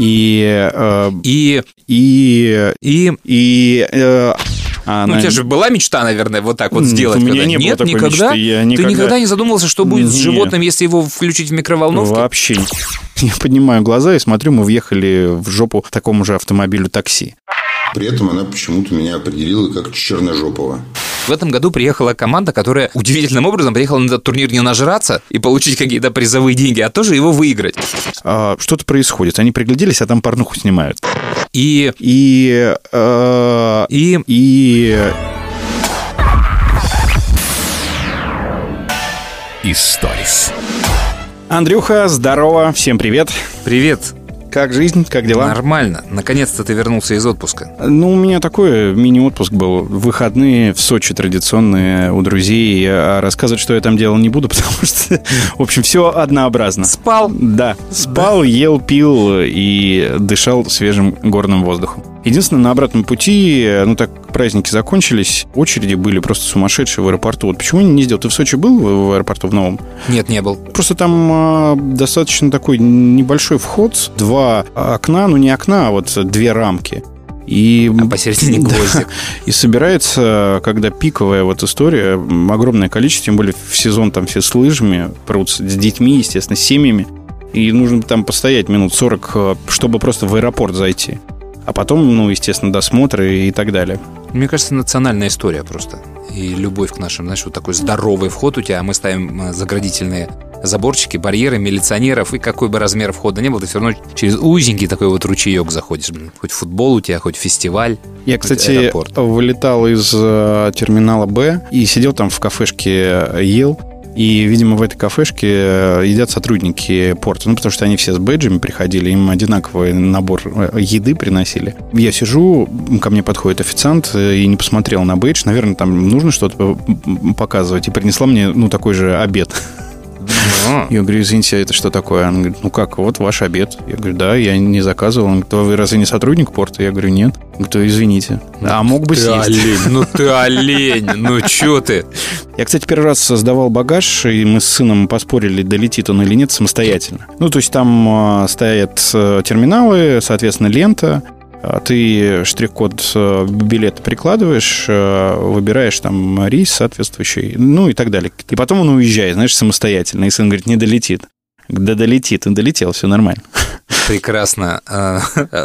И... э, И, и... и И... э, а Ну, у тебя же была мечта, наверное, вот так вот сделать. у меня когда- не было Нет, такой никогда. мечты, я Ты никогда- никогда не задумывался, что будет с Не. животным, если его включить в микроволновку? Вообще. Я поднимаю глаза и смотрю, мы въехали в жопу такому же автомобилю такси. При этом она почему-то меня определила как черножопого. В этом году приехала команда, которая удивительным образом приехала на этот турнир не нажраться и получить какие-то призовые деньги, а тоже его выиграть. А, что-то происходит. Они пригляделись, а там порнуху снимают. И, И... э, и и... Историс. Андрюха, здорово, всем привет. привет, Как жизнь, как дела? нормально. Наконец-то ты вернулся из отпуска. Ну, у меня такой мини-отпуск был. Выходные в Сочи традиционные у друзей. А рассказывать, что я там делал, не буду, потому что, в общем, все однообразно. Спал. Да, спал, ел, пил и дышал свежим горным воздухом. Единственное, на обратном пути, ну так праздники закончились, очереди были просто сумасшедшие в аэропорту. Вот почему не сделал? Ты в Сочи был в аэропорту в новом? Нет, не был. Просто там а, достаточно такой небольшой вход, два окна, ну не окна, а вот две рамки. И, А посередине Да. и собирается, когда пиковая вот история, огромное количество, тем более в сезон там все с лыжами прутся, с детьми, естественно, с семьями. И нужно там постоять минут 40, э, чтобы просто в аэропорт зайти. А потом, ну, естественно, досмотры и так далее. Мне кажется, национальная история просто. И любовь к нашим, знаешь, вот такой здоровый вход у тебя, а мы ставим э, заградительные заборчики, барьеры, милиционеров, и какой бы размер входа не был, ты все равно через узенький такой вот ручеек заходишь. блин. Хоть футбол у тебя, хоть фестиваль. Я, хоть кстати, аэропорт. вылетал из э, терминала Б и сидел там в кафешке, э, ел. И, видимо, в этой кафешке э, едят сотрудники порта. Ну, потому что они все с бэджами приходили, им одинаковый набор э, еды приносили. Я сижу, ко мне подходит официант э, и не посмотрел на бэдж. Наверное, там нужно что-то показывать. И принесла мне, ну, такой же обед. А, Я говорю, извините, а это что такое? Она говорит, ну как, вот ваш обед. Я говорю, да, я не заказывал. Он говорит, а вы разве не сотрудник порта? Я говорю, нет. Он говорит, «То извините. А мог бы Ты съесть. олень, ну ты олень, ну чё ты? Я, кстати, первый раз сдавал багаж, и мы с сыном поспорили, долетит он или нет самостоятельно. Ну, то есть там э, стоят э, терминалы, соответственно, лента, а ты штрих-код э, билета прикладываешь, э, выбираешь там рейс соответствующий, ну и так далее. И потом он уезжает, знаешь, самостоятельно. И сын говорит, не долетит. Да долетит, он долетел, все нормально. Прекрасно. А,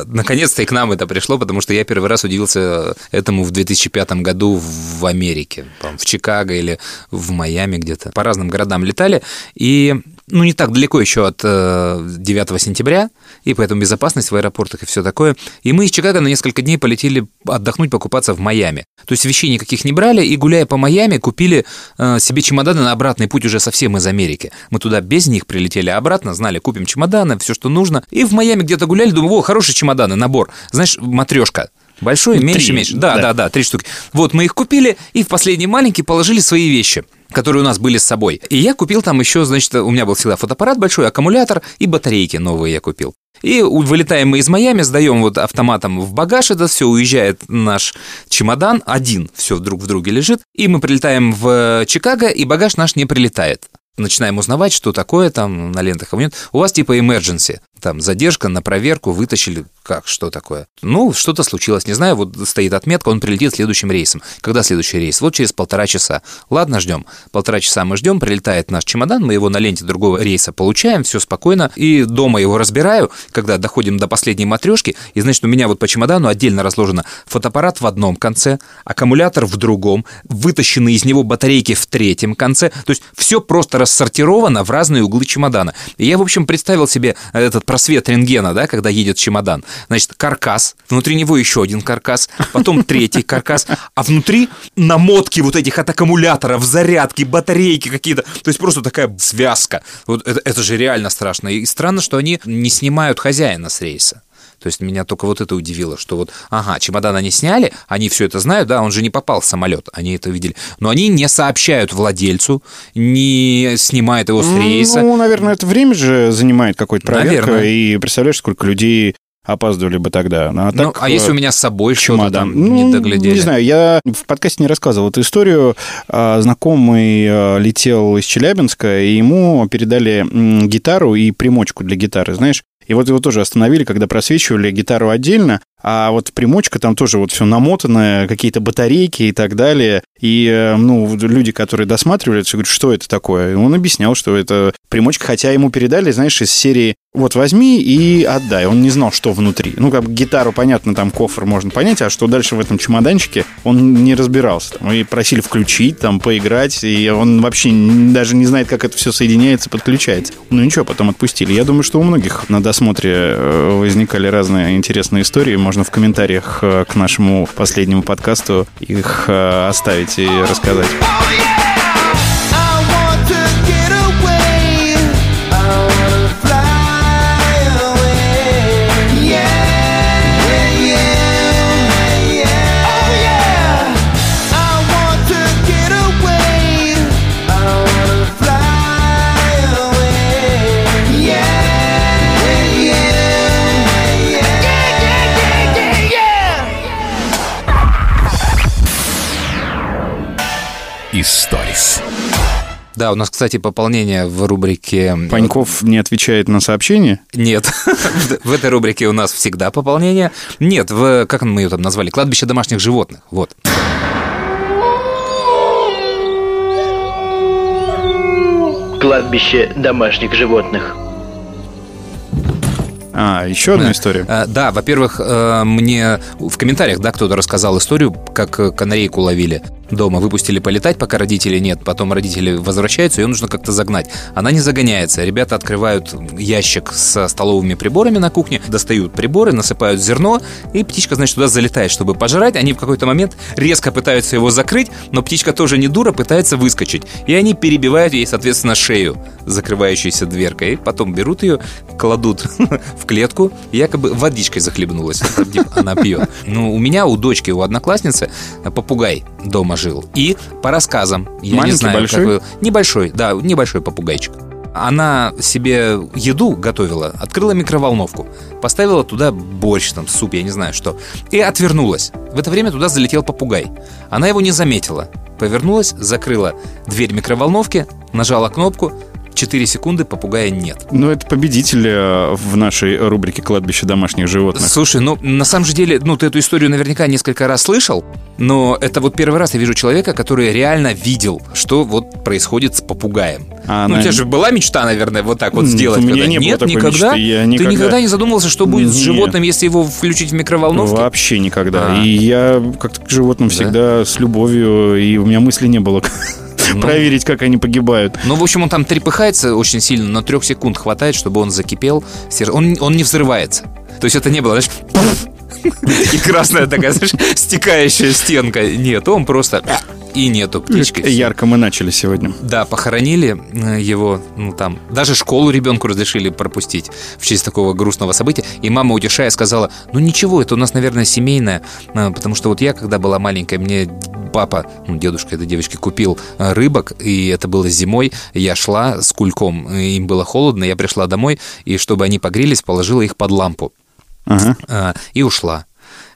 Наконец-то и к нам это пришло, потому что я первый раз удивился этому в 2005 году в Америке, в Чикаго или в Майами где-то. По разным городам летали, и ну, не так далеко еще от э, 9 сентября, и поэтому безопасность в аэропортах и все такое. И мы из Чикаго на несколько дней полетели отдохнуть, покупаться в Майами. То есть вещей никаких не брали, и гуляя по Майами, купили э, себе чемоданы на обратный путь уже совсем из Америки. Мы туда без них прилетели, обратно знали, купим чемоданы, все, что нужно. И в Майами где-то гуляли, думаю, о, хорошие чемоданы, набор. Знаешь, матрешка. Большой, меньше, три, меньше. Да, да. да, да, три штуки. Вот, мы их купили, и в последний маленький положили свои вещи которые у нас были с собой. И я купил там еще, значит, у меня был всегда фотоаппарат большой, аккумулятор и батарейки новые я купил. И вылетаем мы из Майами, сдаем вот автоматом в багаж это все, уезжает наш чемодан, один, все друг в друге лежит, и мы прилетаем в э, Чикаго, и багаж наш не прилетает. Начинаем узнавать, что такое там на лентах. А у вас типа emergency, там задержка на проверку, вытащили, как, что такое? Ну, что-то случилось, не знаю, вот стоит отметка, он прилетит следующим рейсом. Когда следующий рейс? Вот через полтора часа. Ладно, ждем. Полтора часа мы ждем, прилетает наш чемодан, мы его на ленте другого рейса получаем, все спокойно, и дома его разбираю, когда доходим до последней матрешки, и значит, у меня вот по чемодану отдельно разложено фотоаппарат в одном конце, аккумулятор в другом, вытащенные из него батарейки в третьем конце, то есть все просто рассортировано в разные углы чемодана. И я, в общем, представил себе этот просвет рентгена, да, когда едет чемодан. Значит, каркас, внутри него еще один каркас, потом третий каркас, а внутри намотки вот этих от аккумуляторов, зарядки, батарейки какие-то. То есть просто такая связка. Вот это, это же реально страшно. И странно, что они не снимают хозяина с рейса. То есть меня только вот это удивило, что вот, ага, чемодан они сняли, они все это знают, да, он же не попал в самолет, они это видели, но они не сообщают владельцу, не снимают его с рейса. Ну, наверное, это время же занимает какой-то проверка. Наверное. И представляешь, сколько людей опаздывали бы тогда. А, Ну, так, а если э, у меня с собой что-то чемодан. там Ну, не доглядели? Не знаю, я в подкасте не рассказывал эту историю. А, Знакомый а, летел из Челябинска, и ему передали гитару и примочку для гитары, знаешь. И вот его тоже остановили, когда просвечивали гитару отдельно, а вот примочка там тоже вот все намотанное, какие-то батарейки и так далее. И, э, ну, люди, которые досматривали, все говорят, что это такое? И он объяснял, что это примочка, хотя ему передали, знаешь, из серии вот возьми и отдай. Он не знал, что внутри. Ну, как гитару, понятно, там кофр можно понять, а что дальше в этом чемоданчике, он не разбирался. Там, и просили включить, там, поиграть, и он вообще даже не знает, как это все соединяется, подключается. Ну, ничего, потом отпустили. Я думаю, что у многих на досмотре э, возникали разные интересные истории. Можно в комментариях э, к нашему последнему подкасту их оставить и рассказать. Stories. Да, у нас, кстати, пополнение в рубрике... Паньков не отвечает на сообщения? Нет. В этой рубрике у нас всегда пополнение. Нет, в... Как мы ее там назвали? Кладбище домашних животных. Вот. Кладбище домашних животных. А, еще одна история. А, да, во-первых, э, мне в комментариях, да, кто-то рассказал историю, как канарейку ловили дома, выпустили полетать, пока родителей нет, потом родители возвращаются, ее нужно как-то загнать. Она не загоняется. Rебята открывают ящик со столовыми приборами на кухне, достают приборы, насыпают зерно, и птичка, значит, туда залетает, чтобы пожрать. Они в какой-то момент резко пытаются его закрыть, но птичка тоже не дура, пытается выскочить. И они перебивают ей, соответственно, шею, закрывающейся дверкой. Потом берут ее, кладут в клетку, якобы водичкой захлебнулась. Она пьет. Ну, у меня, у дочки, у одноклассницы попугай дома жил. И по рассказам, я Маленький, не знаю, большой? Как вы... небольшой, да, небольшой попугайчик. Она себе еду готовила, открыла микроволновку, поставила туда борщ, там, суп, я не знаю что, и отвернулась. В это время туда залетел попугай. Она его не заметила. Повернулась, закрыла дверь микроволновки, нажала кнопку, 4 секунды попугая нет. Ну, это победитель э, в нашей рубрике «Кладбище домашних животных». Слушай, ну, на самом же деле, ну, ты эту историю наверняка несколько раз слышал, но это вот первый раз я вижу человека, который реально видел, что вот происходит с попугаем. А ну, она... у тебя же была мечта, наверное, вот так вот сделать? У меня когда... не Нет, было никогда? Мечты. Я никогда? Ты никогда не задумывался, что будет Нет. с животным, если его включить в микроволновку? Вообще никогда. А. И я как-то к животным да? всегда с любовью, и у меня мысли не было ну, проверить, как они погибают. Ну, в общем, он там трепыхается очень сильно, но трех секунд хватает, чтобы он закипел. Он, он не взрывается. То есть это не было, знаешь, и красная такая, знаешь, стекающая стенка. Нет, он просто и нету птички. Ярко мы начали сегодня. Да, похоронили э, его, ну там, даже школу ребенку разрешили пропустить в честь такого грустного события. И мама, утешая, сказала, ну ничего, это у нас, наверное, семейное, э, потому что вот я, когда была маленькая, мне папа, ну, дедушка этой девочки, купил э, рыбок, и это было зимой, я шла с кульком, им было холодно, я пришла домой, и чтобы они погрелись, положила их под лампу. Ага. И ушла.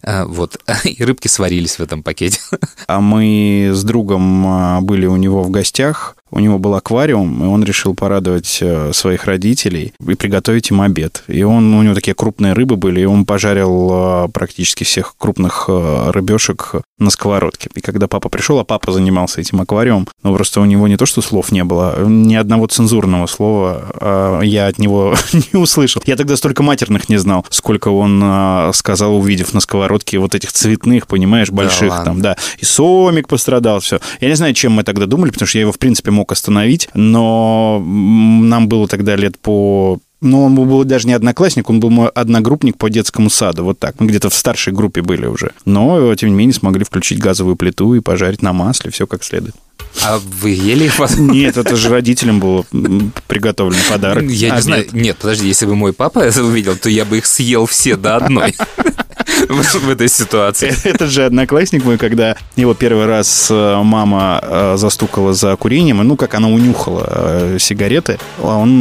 А, вот. И рыбки сварились в этом пакете. А мы с другом а, были у него в гостях у него был аквариум, и он решил порадовать э, своих родителей и приготовить им обед. И он, у него такие крупные рыбы были, и он пожарил э, практически всех крупных э, рыбешек на сковородке. И когда папа пришел, а папа занимался этим аквариумом, ну просто у него не то, что слов не было, ни одного цензурного слова я от него не услышал. Я тогда столько матерных не знал, сколько он сказал, увидев на сковородке вот этих цветных, понимаешь, больших да, там, да. И сомик пострадал, все. Я не знаю, чем мы тогда думали, потому что я его, в принципе, мог остановить, но нам было тогда лет по ну, он был даже не одноклассник, он был мой одногруппник по детскому саду, вот так. Мы где-то в старшей группе были уже. Но, тем не менее, смогли включить газовую плиту и пожарить на масле, все как следует. А вы ели их? Нет, это же родителям был приготовлен подарок. Я не знаю. Нет, подожди, если бы мой папа это увидел, то я бы их съел все до одной в этой ситуации. Этот же одноклассник мой, когда его первый раз э, мама э, застукала за курением, ну, как она унюхала э, сигареты, он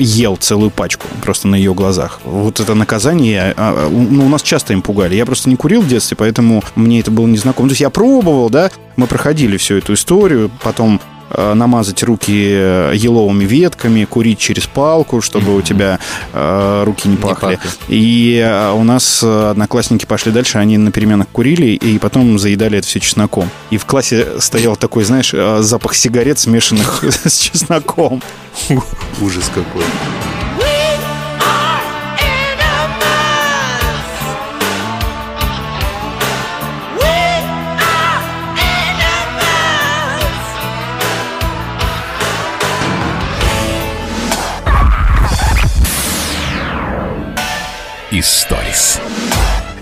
ел целую пачку просто на ее глазах. Вот это наказание, ну, у нас часто им пугали. Я просто не курил в детстве, поэтому мне это было незнакомо. То есть я пробовал, да, мы проходили всю эту историю, потом э, намазать руки еловыми ветками, курить через палку, чтобы у тебя э, руки не пахли. И э, у нас э, одноклассники пошли дальше, они на переменах курили и потом заедали это все чесноком. И в классе стоял такой, знаешь, э, запах сигарет, смешанных с чесноком. Ужас какой. Историс.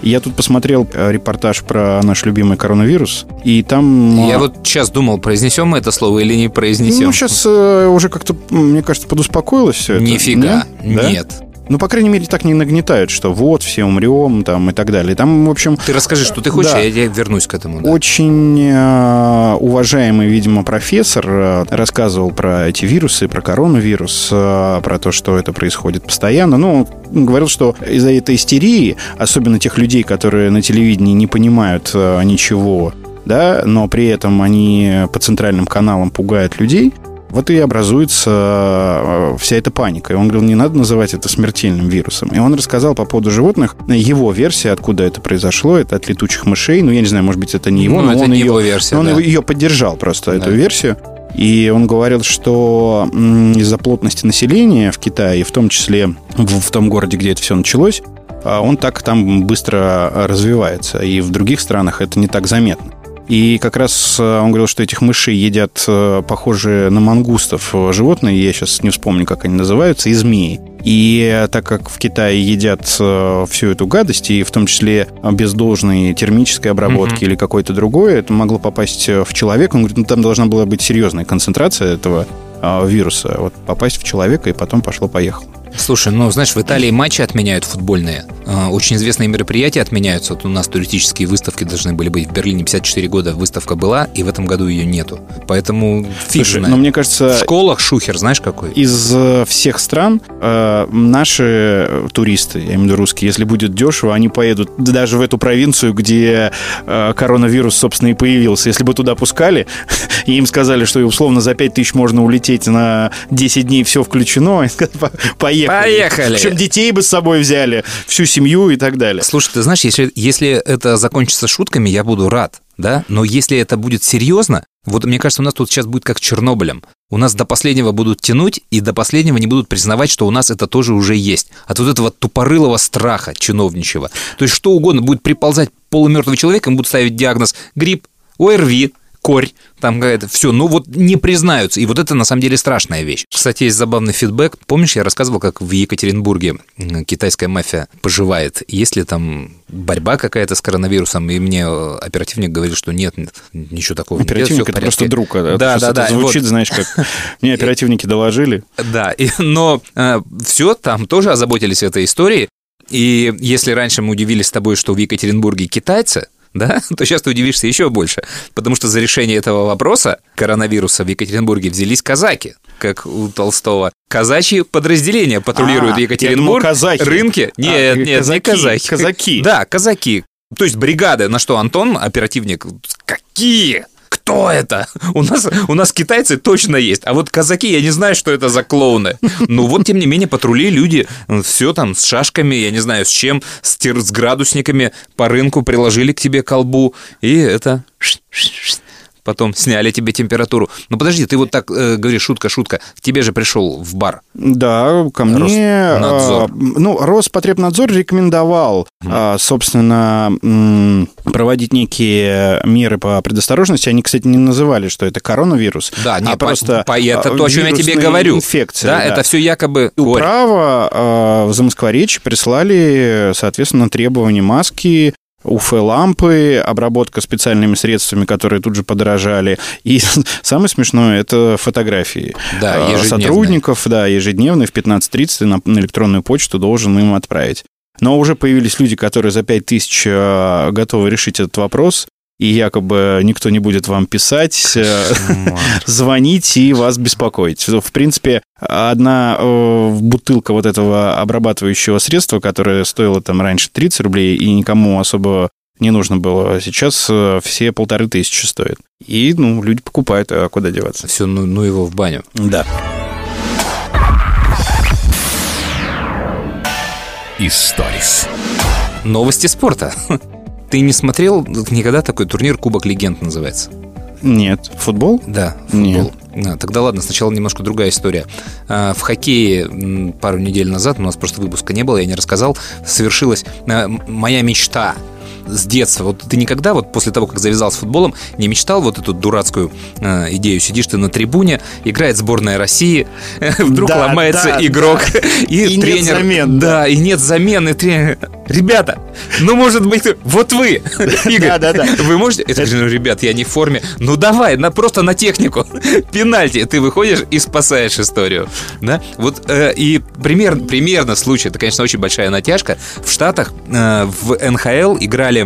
Я тут посмотрел э, репортаж про наш любимый коронавирус, и там... Я э, вот сейчас думал, произнесем мы это слово или не произнесем. Ну, сейчас уже как-то, мне кажется, подуспокоилось все это. Нифига. Нет? Да? Нет. Ну, по крайней мере, так не нагнетают, что вот, все умрем, там, и так далее. Там, в общем... Ты расскажи, что ты хочешь, Да. а я вернусь к этому. да. Очень э, уважаемый, видимо, профессор э, рассказывал про эти вирусы, про коронавирус, э, про то, что это происходит постоянно. Ну, он говорил, что из-за этой истерии, особенно тех людей, которые на телевидении не понимают э, ничего, да, но при этом они по центральным каналам пугают людей, вот и образуется э, вся эта паника. И он говорил, не надо называть это смертельным вирусом. И он рассказал по поводу животных, его версия, откуда это произошло, это от летучих мышей. Ну, я не знаю, может быть, это не его, Ну, но он ее, его версия, но он да. ее поддержал просто, эту Да. версию. И он говорил, что из-за плотности населения в Китае, в том числе в, в том городе, где это все началось, а, он так там быстро развивается. И в других странах это не так заметно. И как раз э, он говорил, что этих мышей едят э, похожие на мангустов э, животные, я сейчас не вспомню, как они называются, и змеи. И так как в Китае едят всю эту гадость, и в том числе без должной термической обработки или какой-то другой, это могло попасть в человека. Он говорит, ну там должна была быть серьезная концентрация этого вируса. Вот попасть в человека, и потом пошло-поехало. Слушай, ну, знаешь, в Италии матчи отменяют футбольные. А, Очень известные мероприятия отменяются. Вот у нас туристические выставки должны были быть. В Берлине 54 года выставка была, и в этом году ее нету. Поэтому фиг Слушай, но мне В кажется, школах шухер, знаешь какой? из э, всех стран э, наши туристы, я имею в виду русские, если будет дешево, они поедут даже в эту провинцию, где э, коронавирус, собственно, и появился. Если бы туда пускали, и им сказали, что условно за 5 тысяч можно улететь на 10 дней, все включено, сказали, «По- поехали. Поехали. Причем детей бы с собой взяли, всю семью и так далее. Слушай, ты знаешь, если, если это закончится шутками, я буду рад, да? Но если это будет серьезно, вот мне кажется, у нас тут сейчас будет как Чернобылем. У нас до последнего будут тянуть, и до последнего не будут признавать, что у нас это тоже уже есть. От вот этого тупорылого страха чиновничьего. То есть что угодно будет приползать полумертвый человек, им будут ставить диагноз грипп, ОРВИ, корь, там какая-то все, ну вот не признаются. И вот это на самом деле страшная вещь. Кстати, есть забавный фидбэк. Помнишь, я рассказывал, как в Екатеринбурге китайская мафия поживает? Есть ли там борьба какая-то с коронавирусом? И мне э, оперативник говорит, что нет, нет, ничего такого нет, Оперативник в это просто друг. Да, сейчас да, это да. Звучит, вот. знаешь, как мне оперативники доложили. Да, и, но все там тоже озаботились этой историей. И если раньше мы удивились с тобой, что в Екатеринбурге китайцы, да, то сейчас ты удивишься еще больше, потому что за решение этого вопроса коронавируса в Екатеринбурге взялись казаки, как у Толстого. Казачьи подразделения патрулируют А, я Еекатеринбург, думал, казахи. рынки. А, Нет, нет, не казаки, казахи. казаки. Да, казаки. То есть бригады, на что Антон, оперативник, какие? Кто это? У нас, у нас китайцы точно есть, а вот казаки, я не знаю, что это за клоуны. Ну вот, тем не менее, патрули, люди, все там с шашками, я не знаю, с чем, с, тир- с градусниками по рынку приложили к тебе колбу, и это... Потом сняли тебе температуру. Ну подожди, ты вот так э, говоришь, шутка-шутка. К тебе же пришел в бар. Да, ко мне... Роснадзор. а, ну, Роспотребнадзор рекомендовал, а, собственно, м, проводить некие меры по предосторожности. Они, кстати, не называли, что это коронавирус, Да, не, а по- просто по- это а, то, о чем я тебе вирусные говорю. инфекции. да, это все якобы. Управа а, в Замоскворечье прислали, соответственно, требования маски, УФ-лампы, обработка специальными средствами, которые тут же подорожали. И самое смешное – это фотографии Да, а, сотрудников, да, ежедневные в 15.30 ты на, на электронную почту должен им отправить. Но уже появились люди, которые за 5 тысяч а, готовы решить этот вопрос, и якобы никто не будет вам писать, э, звонить и вас беспокоить. В принципе, одна э, бутылка вот этого обрабатывающего средства, которое стоило там раньше 30 рублей и никому особо не нужно было. Сейчас э, все полторы тысячи стоят. И, ну, люди покупают, а куда деваться? Все, ну, ну его в баню. Да. Историс. Новости спорта. Ты не смотрел никогда такой турнир Кубок Легенд называется? Нет. Футбол? Да, футбол. Нет. А, тогда ладно, сначала немножко другая история. А, В хоккее пару недель назад, у нас просто выпуска не было, я не рассказал, совершилась а, моя мечта с детства. Вот ты никогда, вот после того, как завязал с футболом, не мечтал вот эту дурацкую э, идею. Сидишь ты на трибуне, играет сборная России, вдруг Да, ломается да, игрок, и, И нет тренер... замен, да, и нет замены. Тренер... Ребята, ну, может быть, вот вы, Игорь, Да, да, да. вы можете... Говорю, ну, ребят, я не в форме. Ну, давай, на, просто на технику. Пенальти. Ты выходишь и спасаешь историю. Да? Вот э, и пример, примерно случай, это, конечно, очень большая натяжка. В Штатах э, в НХЛ играли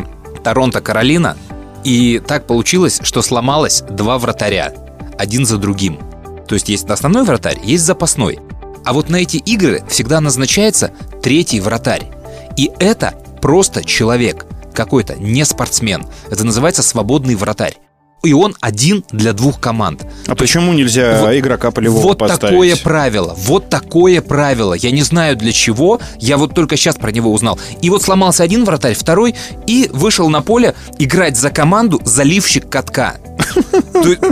Торонто, Каролина, и так получилось, что сломалось два вратаря, один за другим. То есть есть основной вратарь, есть запасной. А вот на эти игры всегда назначается третий вратарь. И это просто человек, какой-то, не спортсмен. Это называется свободный вратарь. И он один для двух команд. А почему нельзя вот- игрока полевого Вот поставить? такое правило, вот такое правило. Я не знаю для чего, я вот только сейчас про него узнал. И вот сломался один вратарь, второй, и вышел на поле играть за команду заливщик катка.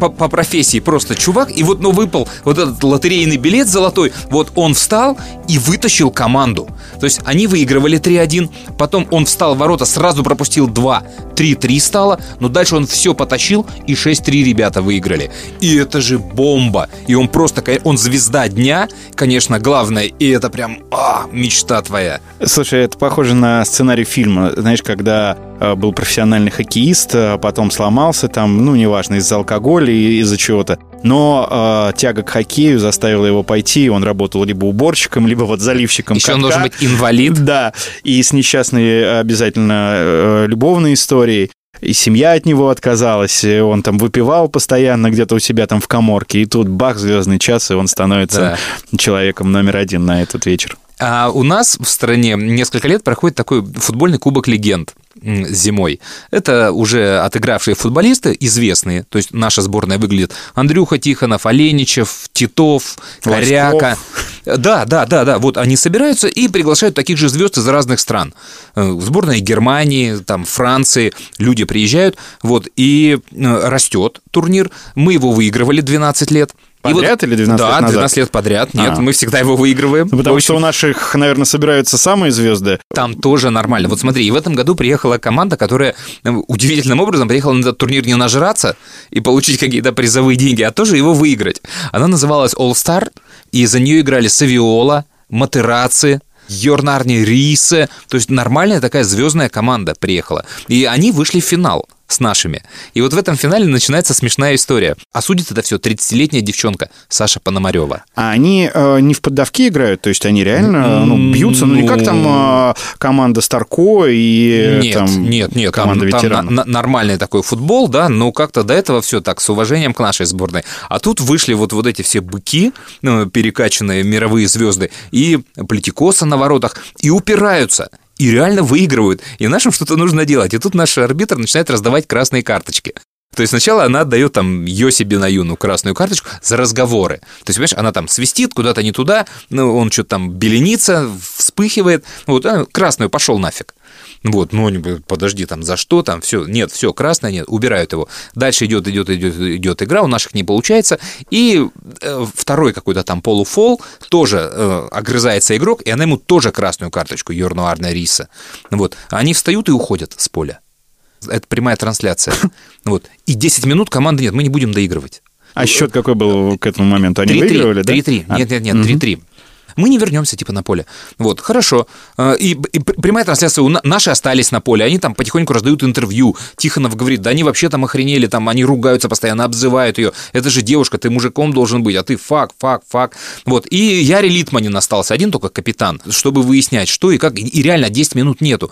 По, профессии просто чувак, и вот ну, выпал вот этот лотерейный билет золотой, вот он встал и вытащил команду. То есть они выигрывали 3-1, потом он встал в ворота, сразу пропустил 2, 3-3 стало, но дальше он все потащил, и 6-3 ребята выиграли. И это же бомба. И он просто, он звезда дня, конечно, главное, и это прям, а, мечта твоя. Слушай, это похоже на сценарий фильма. Знаешь, когда э, был профессиональный хоккеист, а потом сломался там, ну, неважно, из-за алкоголя и из-за чего-то. Но э, тяга к хоккею заставила его пойти, он работал либо уборщиком, либо вот заливщиком Еще он катка. должен быть инвалид. Да, и с несчастной обязательно э, любовной историей. И семья от него отказалась, и он там выпивал постоянно где-то у себя там в коморке, и тут бах, звездный час, и он становится человеком номер один на этот вечер. А у нас в стране несколько лет проходит такой футбольный кубок легенд зимой. Это уже отыгравшие футболисты, известные. То есть наша сборная выглядит Андрюха Тихонов, Оленичев, Титов, Коряка. Да, да, да, да. Вот они собираются и приглашают таких же звезд из разных стран. Э, Сборная Германии, там, Франции. Люди приезжают. Вот, и э, растет турнир. Мы его выигрывали 12 лет. И Подряд или 12 да, лет назад? 12 лет подряд. Нет, А. мы всегда его выигрываем. Ну, потому В что общем, у наших, наверное, собираются самые звезды. там тоже нормально. Вот смотри, и в этом году приехала команда, которая э, удивительным образом приехала на этот турнир не нажраться и получить какие-то призовые деньги, а тоже его выиграть. Она называлась All Star, и за нее играли Савиола, Матераци, Йорнарни Рисе. То есть нормальная такая звездная команда приехала. И они вышли в финал с нашими. И вот в этом финале начинается смешная история. А судит это все 30-летняя девчонка Саша Пономарева. А они э, не в поддавки играют, то есть они реально ну, бьются, ну не как там э, команда Старко и Нет, там нет, нет, там, команда там ветеранов. на- на- нормальный такой футбол, да, но как-то до этого все так, с уважением к нашей сборной. А тут вышли вот, вот эти все быки, ну, перекачанные мировые звезды, и политикоса на воротах, и упираются. И реально выигрывают. И нашим что-то нужно делать. И тут наш арбитр начинает раздавать красные карточки. То есть сначала она отдает там Йоси Бенаюну красную карточку за разговоры. То есть, понимаешь, она там свистит куда-то не туда, ну, он что-то там беленится, вспыхивает. Вот, а, красную пошел нафиг. Вот, ну, подожди, там, за что там, все, нет, все, красное, нет, убирают его. Дальше идет, идет, идет, идет игра, у наших не получается, и э, второй какой-то там полуфол, тоже э, огрызается игрок, и она ему тоже красную карточку, Йорнуарна Риса. Вот, они встают и уходят с поля. Это прямая трансляция. Вот. И 10 минут команды нет, мы не будем доигрывать. А счет какой был к этому моменту? Они 3-3, выигрывали, да? 3-3. А, Нет, нет, нет, 3-3. Мы не вернемся, типа, на поле. Вот, хорошо. Э, И, и прямая трансляция, наши остались на поле, они там потихоньку раздают интервью. Тихонов говорит, да они вообще там охренели, там они ругаются постоянно, обзывают ее. Это же девушка, ты мужиком должен быть, а ты fuck, fuck, fuck. Вот, и Яри Литманин остался один только капитан, чтобы выяснять, что и как. И реально 10 минут нету.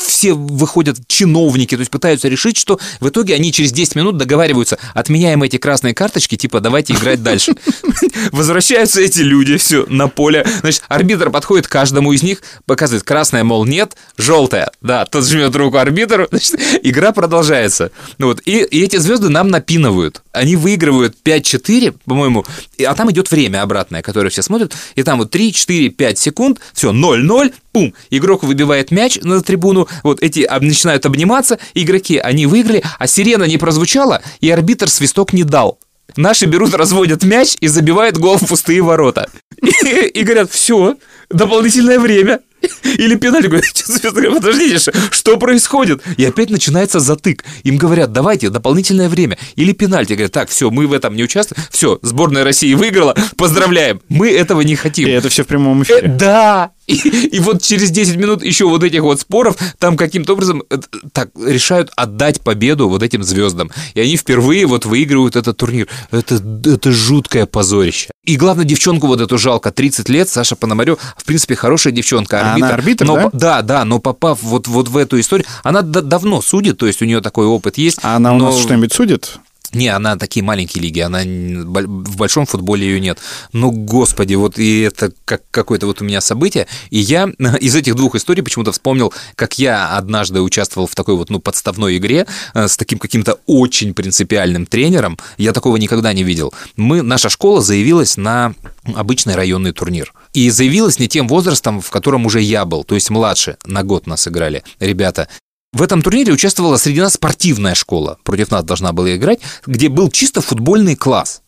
Все выходят чиновники, то есть пытаются решить, что в итоге они через 10 минут договариваются, отменяем эти красные карточки, типа давайте играть дальше. Возвращаются эти люди, все, на поле поля. Значит, арбитр подходит к каждому из них, показывает красное, мол, нет, желтое. Да, тот жмет руку арбитру, значит, игра продолжается. Ну вот, и, и эти звезды нам напинывают. Они выигрывают 5-4, по-моему, а там идет время обратное, которое все смотрят, и там вот 3, 4, 5 секунд, все, 0-0, пум, игрок выбивает мяч на трибуну, вот эти начинают обниматься, игроки, они выиграли, а сирена не прозвучала, и арбитр свисток не дал. Наши берут, разводят мяч и забивают гол в пустые ворота. И, и говорят, все, дополнительное время. Или пенальти. Говорят, подождите, что происходит? И опять начинается затык. Им говорят, давайте дополнительное время. Или пенальти. Говорят, так, все, мы в этом не участвуем. Все, сборная России выиграла. Поздравляем. Мы этого не хотим. И это все в прямом эфире. Э, да. И, и вот через 10 минут еще вот этих вот споров там каким-то образом э, так решают отдать победу вот этим звездам. И они впервые вот выигрывают этот турнир. Это, это жуткое позорище. И главное, девчонку вот эту жалко, 30 лет, Саша Пономарев, в принципе, хорошая девчонка, арбитр. А она арбитр, но, да? Да, да, но попав вот, вот в эту историю, она давно судит, то есть у нее такой опыт есть. А она у но... нас что-нибудь судит? Не, она такие маленькие лиги, она в большом футболе ее нет. Ну, господи, вот и это как какое-то вот у меня событие. И я из этих двух историй почему-то вспомнил, как я однажды участвовал в такой вот, ну, подставной игре э, с таким каким-то очень принципиальным тренером. Я такого никогда не видел. Мы, наша школа заявилась на обычный районный турнир. И заявилась не тем возрастом, в котором уже я был, то есть младше, на год нас играли ребята. В этом турнире участвовала среди нас спортивная школа, против нас должна была играть, где был чисто футбольный класс.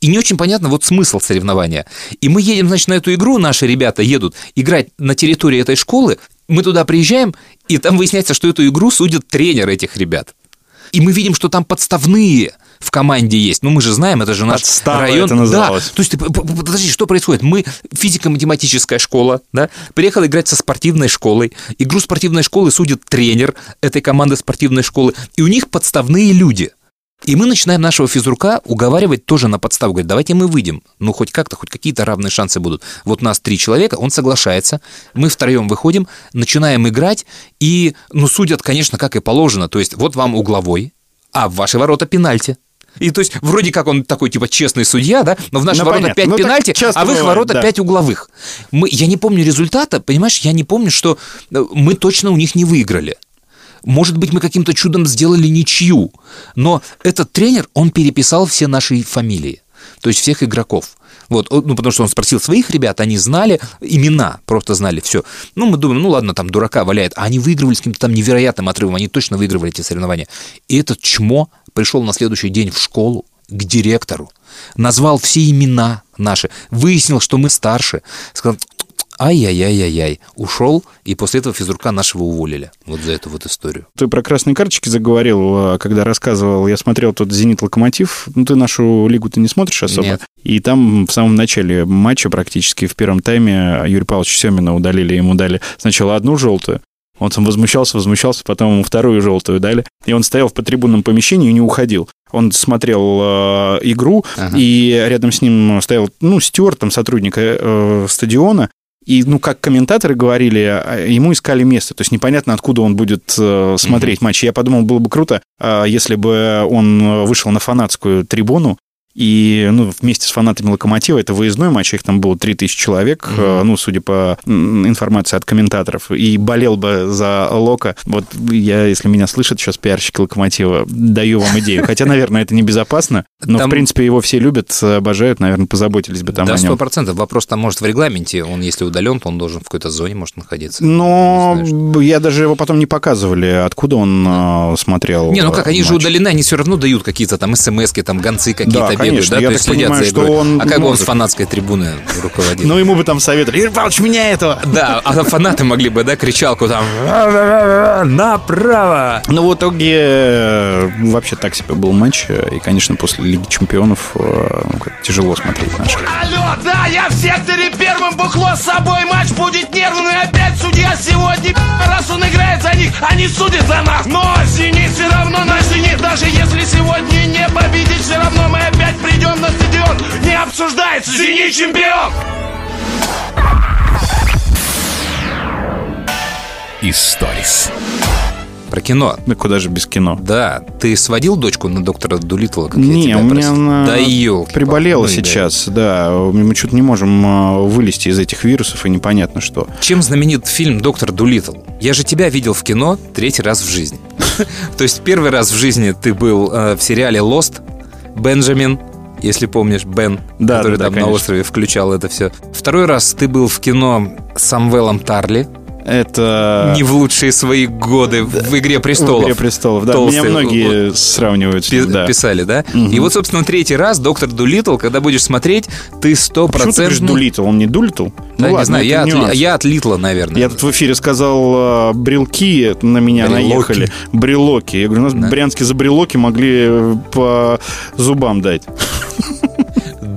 И не очень понятно вот смысл соревнования. И мы едем, значит, на эту игру, наши ребята едут играть на территории этой школы, мы туда приезжаем, и там выясняется, что эту игру судит тренер этих ребят. И мы видим, что там подставные в команде есть. Ну, мы же знаем, это же наш Подстава район. это называлось. Да, то есть, подожди, что происходит? Мы физико-математическая школа, да, приехал играть со спортивной школой. Игру спортивной школы судит тренер этой команды спортивной школы, и у них подставные люди. И мы начинаем нашего физрука уговаривать тоже на подставу. Говорит, давайте мы выйдем. Ну, хоть как-то, хоть какие-то равные шансы будут. Вот нас три человека, он соглашается. Мы втроем выходим, начинаем играть. И, ну, судят, конечно, как и положено. То есть, вот вам угловой, а в ваши ворота пенальти. И то есть вроде как он такой типа честный судья, да, но в наши ну, ворота понятно. 5 ну, пенальти, а в их бывает, ворота да. 5 угловых. Мы, я не помню результата, понимаешь, я не помню, что э, мы точно у них не выиграли. Может быть, мы каким-то чудом сделали ничью, но этот тренер, он переписал все наши фамилии, то есть всех игроков. Вот, ну, потому что он спросил своих ребят, они знали имена, просто знали все. Ну, мы думаем, ну, ладно, там дурака валяет. А они выигрывали с каким-то там невероятным отрывом, они точно выигрывали эти соревнования. И этот чмо пришел на следующий день в школу к директору, назвал все имена наши, выяснил, что мы старше, сказал, ай-яй-яй-яй-яй, ушел, и после этого физрука нашего уволили. Вот за эту вот историю. Ты про красные карточки заговорил, а, когда рассказывал, я смотрел тот «Зенит-Локомотив», ну, ты нашу лигу ты не смотришь особо? Нет. И там в самом начале матча практически в первом тайме Юрий Павлович Семина удалили, ему дали сначала одну желтую, он там возмущался, возмущался, потом ему вторую желтую дали. И он стоял в потрибунном помещении и не уходил. Он смотрел э, игру, ага. и рядом с ним стоял, ну, стюарт, там, сотрудник э, стадиона, и, ну, как комментаторы говорили, а, ему искали место. То есть непонятно, откуда он будет э, смотреть mm-hmm. матч. Я подумал, было бы круто, э, если бы он вышел на фанатскую трибуну и ну, вместе с фанатами «Локомотива» это выездной матч, их там было 3000 человек, mm-hmm. ну, судя по информации от комментаторов, и болел бы за Лока. Вот я, если меня слышат сейчас пиарщики «Локомотива», даю вам идею. Хотя, наверное, это небезопасно, но, там... в принципе, его все любят, обожают, наверное, позаботились бы там да, о нем. Да, процентов. Вопрос там, может, в регламенте, он, если удален, то он должен в какой-то зоне, может, находиться. Но я даже его потом не показывали, откуда он да. смотрел Не, ну как, они матч. же удалены, они все равно дают какие-то там смс там гонцы какие-то да, конечно, да? Я так понимаю, что он... А как бы он с фанатской трибуны руководил? Ну, ему бы там советовали, Юрий Павлович, меня этого! Да, а фанаты могли бы, да, кричалку там направо! Ну, в итоге э, вообще так себе был матч. И, конечно, после Лиги Чемпионов э, ну, тяжело смотреть наши. Алло, да, я в секторе первым бухло с собой. Матч будет нервный. Опять судья сегодня, раз он играет за них, они судят за нас. Но Зенит все равно наш Зенит. Даже если сегодня не победить, все равно мы опять опять придем на стадион, не обсуждается, Зенит чемпион! Историс. Про кино. Да куда же без кино? Да, ты сводил дочку на доктора Дулитла, как я Не, тебя у меня просил? она Да елки приболела сейчас, да. Мы что-то не можем а, вылезти из этих вирусов, и непонятно что. Чем знаменит фильм «Доктор Дулитл»? Я же тебя видел в кино третий раз в жизни. То есть первый раз в жизни ты был э, в сериале «Лост», Бенджамин, если помнишь, Бен, Да, который да, да, там на конечно. острове включал это все. Второй раз ты был в кино с Самвелом Тарли, Это... не в лучшие свои годы в «Игре престолов». А. «Игре престолов», да. Толстый. Меня многие сравнивают с Пи- да. Писали, да? И вот, собственно, третий раз «Доктор Дулитл», когда будешь смотреть, ты сто Почему ты говоришь процентов... Дулитл? Он не Дулитл? Да, ну не ладно, знаю, я от, я от Литла, наверное. Я тут в эфире сказал а, брелки, на меня Брелоки. наехали. Брелоки. Я говорю, у нас Да. брянские за брелоки могли э, по зубам дать.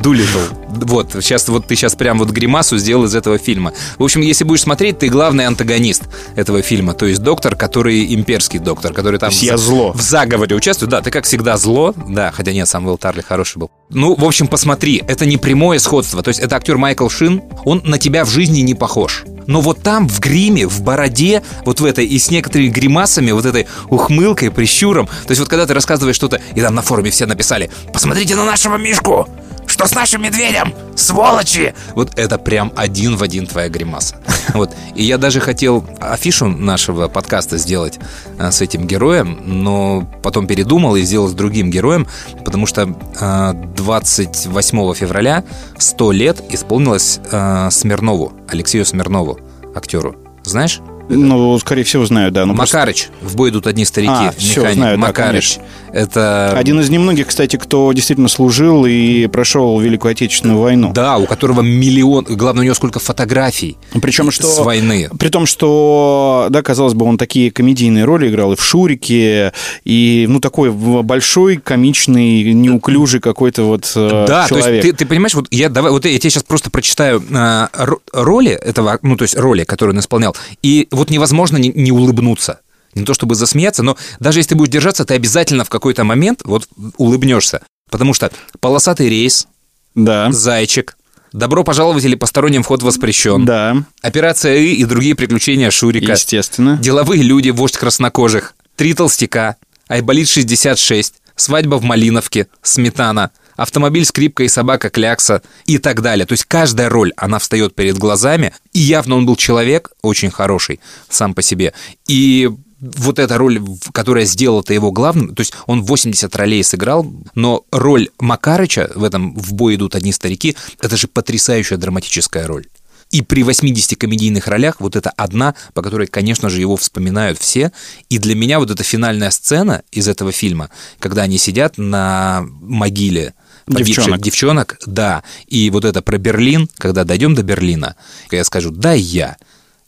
Дулитл. Вот, сейчас вот ты сейчас прям вот гримасу сделал из этого фильма. В общем, если будешь смотреть, ты главный антагонист этого фильма. То есть доктор, который имперский доктор, который там То есть я зло. в заговоре участвует. Да, ты как всегда зло. Да, хотя нет, сам Уилл Тарли хороший был. Ну, в общем, посмотри, это не прямое сходство. То есть это актер Майкл Шин, он на тебя в жизни не похож. Но вот там, в гриме, в бороде, вот в этой, и с некоторыми гримасами, вот этой ухмылкой, прищуром. То есть вот когда ты рассказываешь что-то, и там на форуме все написали, посмотрите на нашего Мишку, что с нашим медведем, сволочи! Вот это прям один в один твоя гримаса. Вот. И я даже хотел афишу нашего подкаста сделать а, с этим героем, но потом передумал и сделал с другим героем, потому что а, 28 февраля 100 лет исполнилось а, Смирнову, Алексею Смирнову, актеру. Знаешь? Ну, скорее всего, знаю, да. Ну, просто Макарыч. В бой идут одни старики. А, механик. знаю, да, Макарыч. Это... Один из немногих, кстати, кто действительно служил и прошел Великую Отечественную войну. Да, у которого миллион... Главное, у него сколько фотографий Причем, что... с войны. При том, что, да, казалось бы, он такие комедийные роли играл и в «Шурике», и, ну, такой большой, комичный, неуклюжий какой-то вот э, Да, то человек. есть ты, ты понимаешь, вот я давай, вот я тебе сейчас просто прочитаю ро- роли этого, ну то есть роли, которые он исполнял, и вот невозможно не, не улыбнуться. Не то чтобы засмеяться, но даже если ты будешь держаться, ты обязательно в какой-то момент вот улыбнешься. Потому что полосатый рейс, Да, зайчик, добро пожаловать или посторонним вход воспрещен, да, операция И и другие приключения Шурика, естественно. деловые люди, вождь краснокожих, три толстяка, Айболит 66, свадьба в Малиновке, сметана, автомобиль, скрипка и собака Клякса и так далее. То есть каждая роль, она встает перед глазами, и явно он был человек очень хороший сам по себе. И вот эта роль, которая сделала-то его главным, то есть он 80 ролей сыграл, но роль Макарыча в этом «В бой идут одни старики» это же потрясающая драматическая роль. И при 80 комедийных ролях вот это одна, по которой, конечно же, его вспоминают все. И для меня вот эта финальная сцена из этого фильма, когда они сидят на могиле Девчонок. девчонок, да. И вот это про Берлин, когда дойдем до Берлина, я скажу, да, я,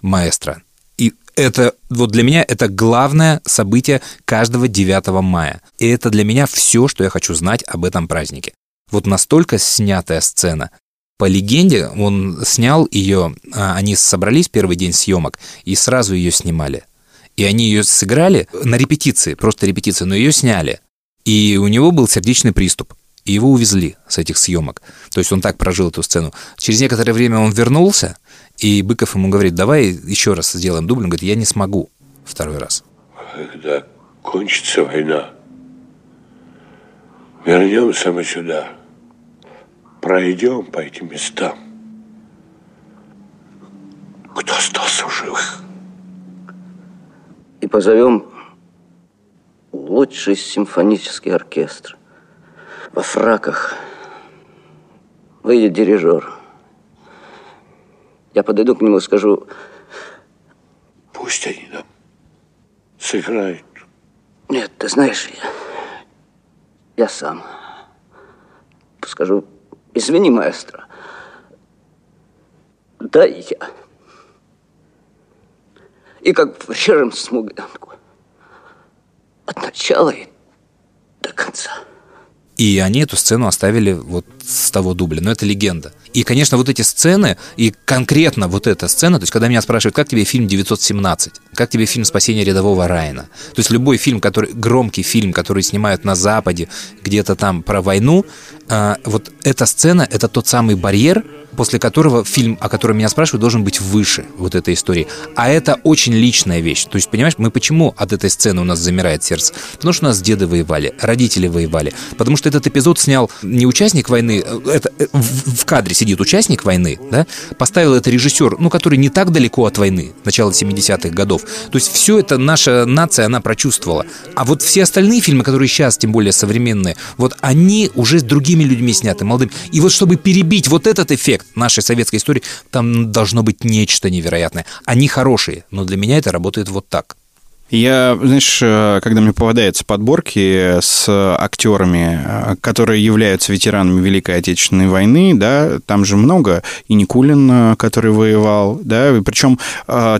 маэстро. И это вот для меня это главное событие каждого 9 мая. И это для меня все, что я хочу знать об этом празднике. Вот настолько снятая сцена. По легенде, он снял ее, а, они собрались первый день съемок и сразу ее снимали. И они ее сыграли на репетиции, просто репетиции, но ее сняли. И у него был сердечный приступ. И его увезли с этих съемок. То есть он так прожил эту сцену. Через некоторое время он вернулся, и Быков ему говорит, давай еще раз сделаем дубль. Он говорит, я не смогу второй раз. Когда кончится война, вернемся мы сюда, пройдем по этим местам. Кто остался в живых? и позовем лучший симфонический оркестр. Во фраках выйдет дирижер. Я подойду к нему и скажу, Пусть они нам сыграют. нет, ты знаешь, я, я сам. Скажу, извини, маэстро. Да, я. И как в режим смуглянку. От начала и до конца. И они эту сцену оставили вот с того дубля. Но это легенда. И, конечно, вот эти сцены, и конкретно вот эта сцена, то есть, когда меня спрашивают, как тебе фильм 917, как тебе фильм «Спасение рядового Райана», то есть, любой фильм, который, громкий фильм, который снимают на Западе, где-то там про войну, а, вот эта сцена, это тот самый барьер, после которого фильм, о котором меня спрашивают, должен быть выше вот этой истории. А это очень личная вещь. То есть, понимаешь, мы почему от этой сцены у нас замирает сердце? Потому что у нас деды воевали, родители воевали. Потому что этот эпизод снял не участник войны, э, это э, в, в кадре сидит участник войны, да, поставил это режиссер, ну, который не так далеко от войны, начала 70-х годов. То есть все это наша нация, она прочувствовала. А вот все остальные фильмы, которые сейчас, тем более современные, вот они уже с другими людьми сняты, молодыми. И вот чтобы перебить вот этот эффект нашей советской истории, там должно быть нечто невероятное. Они хорошие, но для меня это работает вот так. Я, знаешь, э, когда мне попадаются подборки с актерами, э, которые являются ветеранами Великой Отечественной войны, да, там же много, и Никулин, э, который воевал, да, причем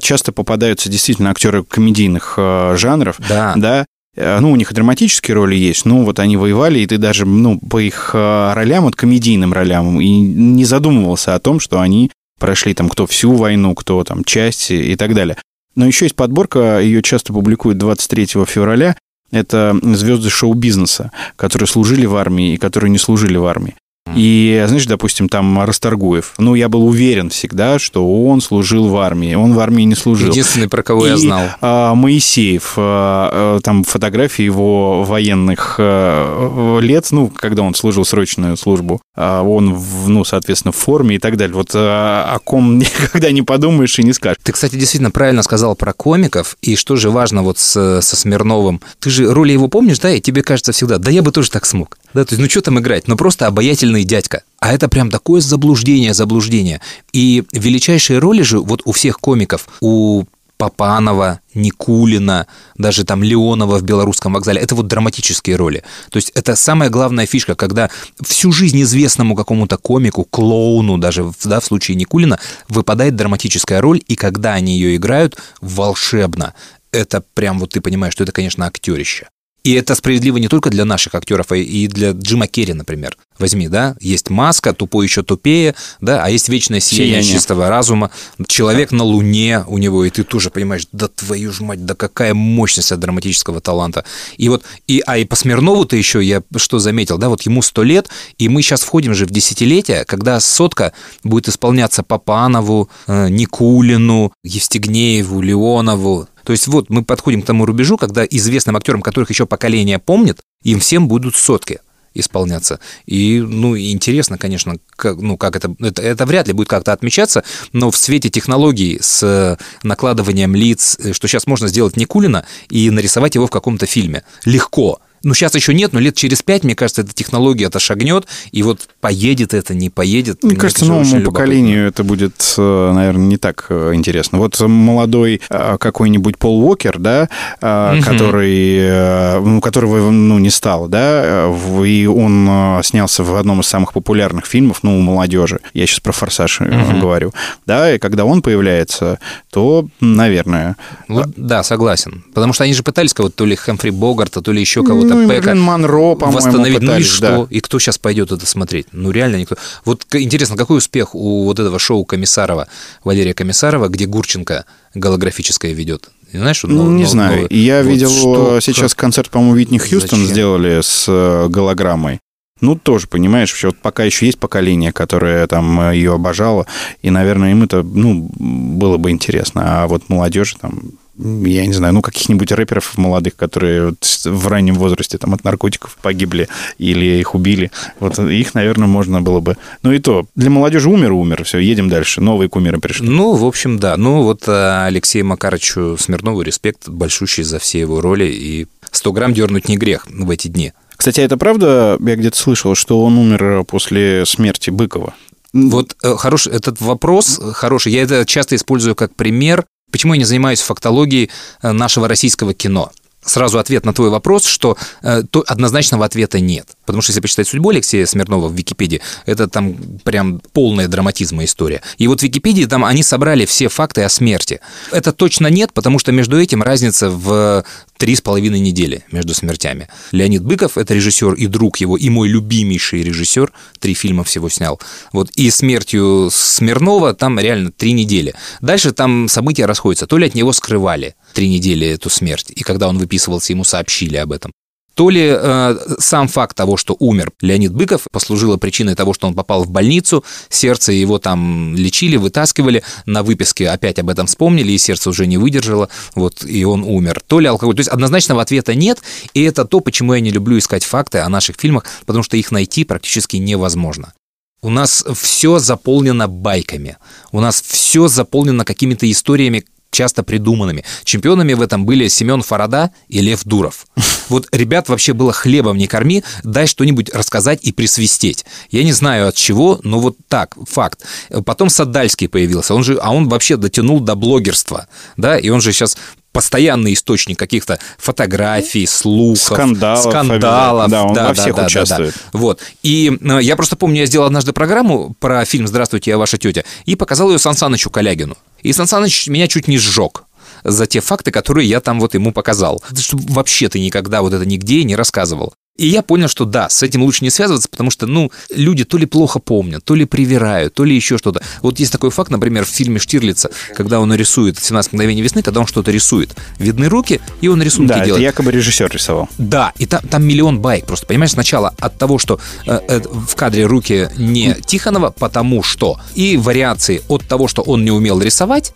часто попадаются действительно актеры комедийных жанров, Да. да, ну, у них и драматические роли есть, ну, вот они воевали, и ты даже, ну, по их ролям, вот комедийным ролям, и не задумывался о том, что они прошли там кто всю войну, кто там часть и так далее. Но еще есть подборка, ее часто публикуют 23 февраля. Это звезды шоу-бизнеса, которые служили в армии и которые не служили в армии. И, знаешь, допустим, там Расторгуев. Ну, я был уверен всегда, что он служил в армии. Он в армии не служил. Единственный, про кого И, я знал. а, Моисеев, а, а, там фотографии его военных а, лет, ну, когда он служил срочную службу, а, он, в, ну, соответственно, в форме и так далее. Вот а, о ком никогда не подумаешь и не скажешь. Ты, кстати, действительно правильно сказал про комиков, и что же важно вот с, со Смирновым. Ты же роли его помнишь, да, и тебе кажется всегда, да я бы тоже так смог. Да, то есть, ну что там играть, ну просто обаятельный дядька. А это прям такое заблуждение, заблуждение. И величайшие роли же вот у всех комиков, у Папанова, Никулина, даже там Леонова в Белорусском вокзале. Это вот драматические роли. То есть это самая главная фишка, когда всю жизнь известному какому-то комику, клоуну, даже да, в случае Никулина, выпадает драматическая роль, и когда они ее играют, волшебно. Это прям вот ты понимаешь, что это, конечно, актерище. И это справедливо не только для наших актеров, а и для Джима Керри, например. Возьми, да, есть маска, тупой еще тупее, да, а есть вечное сияние, Сияние. чистого разума. Человек на Луне у него, и ты тоже понимаешь, да твою ж мать, да какая мощность от драматического таланта. И вот, и, а и по Смирнову-то еще я что заметил, да, вот ему сто лет, и мы сейчас входим же в десятилетие, когда сотка будет исполняться Папанову, э, Никулину, Евстигнееву, Леонову, то есть вот мы подходим к тому рубежу, когда известным актерам, которых еще поколение помнит, им всем будут сотки исполняться. И, ну, интересно, конечно, как, ну, как это, это... Это вряд ли будет как-то отмечаться, но в свете технологий с накладыванием лиц, э, что сейчас можно сделать Никулина и нарисовать его в каком-то фильме. Легко. Ну, сейчас еще нет, но лет через пять, мне кажется, эта технология отошагнет, и вот поедет это, не поедет. Мне это кажется, же новому поколению это будет, э, наверное, не так э, интересно. Вот молодой э, какой-нибудь Пол Уокер, да, Мгм. который, ну, которого ну, не стал, да, и он снялся в одном из самых популярных фильмов, ну, у молодежи. Я сейчас про «Форсаж» Мгм. говорю. Да, и когда он появляется, то, наверное... Вот, да, согласен. Потому что они же пытались кого-то, то ли Хэмфри Богарта, то ли еще кого-то ну, и Пэка Мерлин Монро, по-моему, восстановить. Ну и пытались, что? да. И кто сейчас пойдет это смотреть? Ну реально никто. Вот интересно, какой успех у вот этого шоу Комиссарова, Валерия Комиссарова, где Гурченко голографическое ведет? Знаешь, что Ну, не нов- знаю. новое? И Я Вот видел что, э, сейчас как- концерт, по-моему, Витни Хьюстон Зачем? сделали с э, голограммой. Ну, тоже, понимаешь, вообще вот пока еще есть поколение, которое там э, ее обожало, и, наверное, им это, ну, было бы интересно. А вот молодежь там, я не знаю, ну, каких-нибудь рэперов молодых, которые вот в раннем возрасте там от наркотиков погибли или их убили, вот их, наверное, можно было бы... Ну, и то, для молодежи умер, умер, все, едем дальше, новые кумиры пришли. Ну, в общем, да. Ну, вот э, Алексею Макаровичу Смирнову респект большущий за все его роли, и 100 грамм дернуть не грех в эти дни. Кстати, это правда? Я где-то слышал, что он умер после смерти Быкова. Вот э, хороший этот вопрос хороший. Я это часто использую как пример. Почему я не занимаюсь фактологией э, нашего российского кино? Сразу ответ на твой вопрос, что э, то однозначного ответа нет. Потому что если почитать судьбу Алексея Смирнова в Википедии, это там прям полная драматизма история. И вот в Википедии там они собрали все факты о смерти. Это точно нет, потому что между этим разница в три с половиной недели между смертями. Леонид Быков — это режиссер и друг его, и мой любимейший режиссер, три фильма всего снял. Вот и смертью Смирнова там реально три недели. Дальше там события расходятся. То ли от него скрывали три недели эту смерть, и когда он выписывался, ему сообщили об этом то ли э, сам факт того, что умер Леонид Быков, послужило причиной того, что он попал в больницу, сердце его там лечили, вытаскивали, на выписке опять об этом вспомнили, и сердце уже не выдержало, вот, и он умер. То ли алкоголь. То есть однозначного ответа нет, и это то, почему я не люблю искать факты о наших фильмах, потому что их найти практически невозможно. У нас все заполнено байками. У нас все заполнено какими-то историями, часто придуманными. Чемпионами в этом были Семен Фарада и Лев Дуров. Вот ребят вообще было хлебом не корми, дай что-нибудь рассказать и присвистеть. Я не знаю от чего, но вот так, факт. Потом Садальский появился, он же, а он вообще дотянул до блогерства, да, и он же сейчас постоянный источник каких-то фотографий, слухов, скандалов, скандалов. Да, он да, во да, всех да, участвует. Да, да. Вот. И э, я просто помню, я сделал однажды программу про фильм «Здравствуйте, я ваша тетя» и показал ее Сан Санычу Калягину. И Сан Саныч меня чуть не сжег за те факты, которые я там вот ему показал. Чтобы вообще ты никогда вот это нигде не рассказывал. И я понял, что да, с этим лучше не связываться, потому что, ну, люди то ли плохо помнят, то ли привирают, то ли еще что-то. Вот есть такой факт, например, в фильме Штирлица, когда он рисует «17 мгновений весны», когда он что-то рисует. Видны руки, и он рисунки да, делает. это якобы режиссер рисовал. Да, и там, там миллион байк просто. Понимаешь, сначала от того, что э, э, в кадре руки не Тихонова, потому что, и вариации от того, что он не умел рисовать,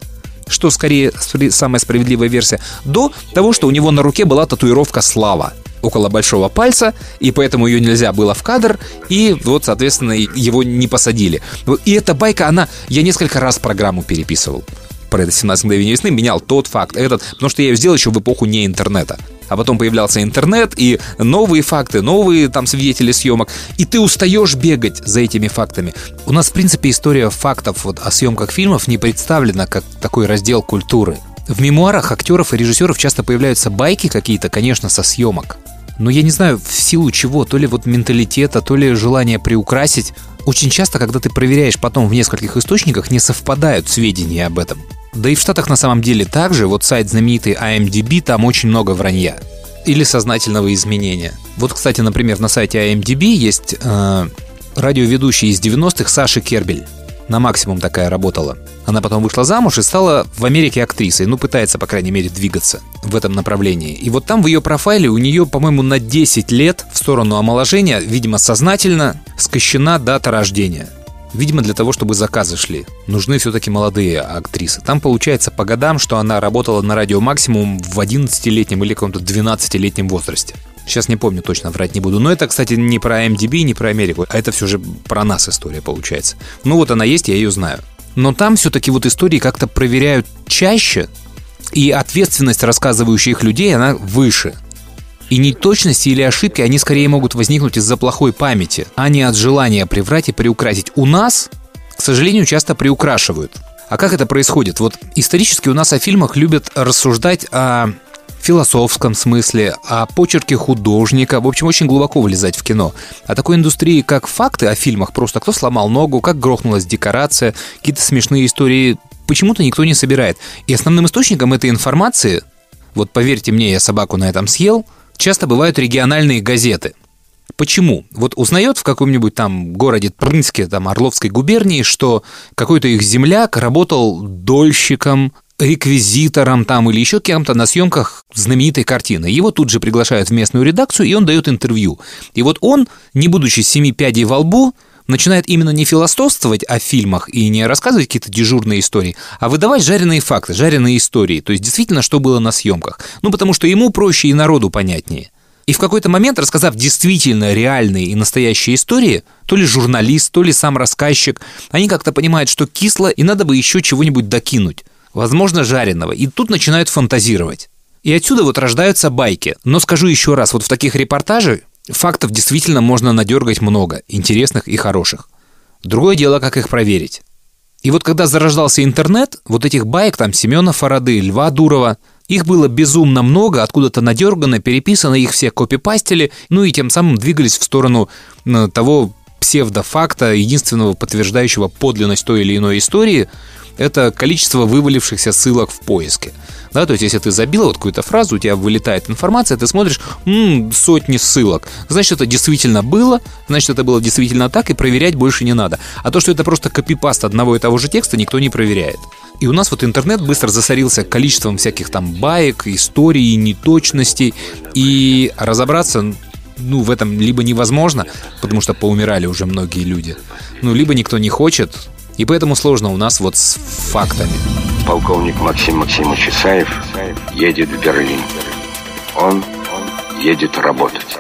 что скорее самая справедливая версия, до того, что у него на руке была татуировка «Слава» около большого пальца, и поэтому ее нельзя было в кадр, и вот, соответственно, его не посадили. И эта байка, она... Я несколько раз программу переписывал про это 17 мгновений весны, менял тот факт, этот, потому что я ее сделал еще в эпоху не интернета. А потом появлялся интернет и новые факты, новые там свидетели съемок, и ты устаешь бегать за этими фактами. У нас, в принципе, история фактов вот о съемках фильмов не представлена как такой раздел культуры. В мемуарах актеров и режиссеров часто появляются байки какие-то, конечно, со съемок. Но я не знаю, в силу чего, то ли вот менталитета, то ли желание приукрасить. Очень часто, когда ты проверяешь потом в нескольких источниках, не совпадают сведения об этом. Да и в Штатах на самом деле также, вот сайт знаменитый IMDb, там очень много вранья. Или сознательного изменения. Вот, кстати, например, на сайте IMDb есть э, радиоведущий из 90-х Саши Кербель на максимум такая работала. Она потом вышла замуж и стала в Америке актрисой, ну, пытается, по крайней мере, двигаться в этом направлении. И вот там в ее профайле у нее, по-моему, на 10 лет в сторону омоложения, видимо, сознательно скощена дата рождения. Видимо, для того, чтобы заказы шли. Нужны все-таки молодые актрисы. Там получается по годам, что она работала на радио максимум в 11-летнем или каком-то 12-летнем возрасте. Сейчас не помню точно, врать не буду. Но это, кстати, не про MDB, не про Америку, а это все же про нас история получается. Ну вот она есть, я ее знаю. Но там все-таки вот истории как-то проверяют чаще, и ответственность рассказывающих людей, она выше. И неточности или ошибки, они скорее могут возникнуть из-за плохой памяти, а не от желания приврать и приукрасить. У нас, к сожалению, часто приукрашивают. А как это происходит? Вот исторически у нас о фильмах любят рассуждать о философском смысле, о почерке художника, в общем, очень глубоко влезать в кино. О такой индустрии, как факты о фильмах, просто кто сломал ногу, как грохнулась декорация, какие-то смешные истории, почему-то никто не собирает. И основным источником этой информации, вот поверьте мне, я собаку на этом съел, часто бывают региональные газеты. Почему? Вот узнает в каком-нибудь там городе Прынске, там Орловской губернии, что какой-то их земляк работал дольщиком, реквизитором там или еще кем-то на съемках знаменитой картины. Его тут же приглашают в местную редакцию, и он дает интервью. И вот он, не будучи семи пядей во лбу, начинает именно не философствовать о фильмах и не рассказывать какие-то дежурные истории, а выдавать жареные факты, жареные истории. То есть действительно, что было на съемках. Ну, потому что ему проще и народу понятнее. И в какой-то момент, рассказав действительно реальные и настоящие истории, то ли журналист, то ли сам рассказчик, они как-то понимают, что кисло, и надо бы еще чего-нибудь докинуть возможно, жареного, и тут начинают фантазировать. И отсюда вот рождаются байки. Но скажу еще раз, вот в таких репортажах фактов действительно можно надергать много, интересных и хороших. Другое дело, как их проверить. И вот когда зарождался интернет, вот этих байк, там, Семена Фарады, Льва Дурова, Их было безумно много, откуда-то надергано, переписано, их все копипастили, ну и тем самым двигались в сторону э, того псевдофакта, единственного подтверждающего подлинность той или иной истории, это количество вывалившихся ссылок в поиске. Да, то есть, если ты забил вот какую-то фразу, у тебя вылетает информация, ты смотришь, м-м, сотни ссылок. Значит, это действительно было, значит, это было действительно так, и проверять больше не надо. А то, что это просто копипаст одного и того же текста, никто не проверяет. И у нас вот интернет быстро засорился количеством всяких там баек, историй, неточностей, и разобраться ну, в этом либо невозможно, потому что поумирали уже многие люди, ну, либо никто не хочет, и поэтому сложно у нас вот с фактами. Полковник Максим Максимович Исаев едет в Берлин. Он едет работать.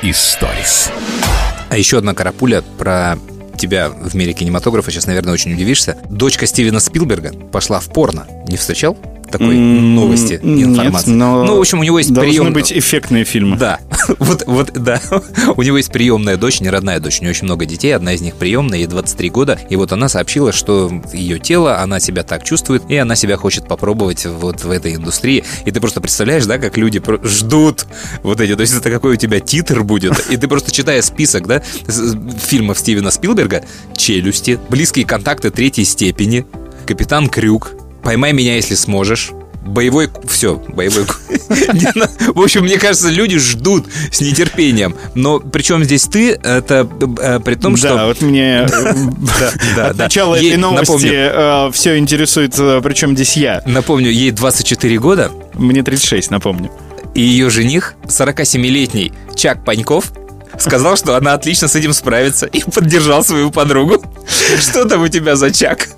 Историс. А еще одна карапуля про тебя в мире кинематографа, сейчас, наверное, очень удивишься. Дочка Стивена Спилберга пошла в порно. Не встречал? Такой новости, нет, информации. но ну, в общем, у него есть Должны прием... быть эффектные фильмы. Да, вот, вот, да. У него есть приемная дочь, не родная дочь. У него очень много детей, одна из них приемная, ей 23 года. И вот она сообщила, что ее тело, она себя так чувствует, и она себя хочет попробовать вот в этой индустрии. И ты просто представляешь, да, как люди ждут вот эти. То есть это какой у тебя титр будет. И ты просто читая список, да, фильмов Стивена Спилберга, «Челюсти», «Близкие контакты третьей степени», «Капитан Крюк», «Поймай меня, если сможешь», Боевой... Все, боевой... Ну, В общем, мне кажется, люди ждут с нетерпением. Но причем здесь ты, это э, при том, Да, что... вот мне э, да, от да. начала этой новости напомню. все интересует, э, причем здесь я. Напомню, ей 24 года, Мне 36, напомню. и ее жених, 47-летний Чак Паньков, сказал, что она отлично с этим справится и поддержал свою подругу. Что там у тебя за Чак?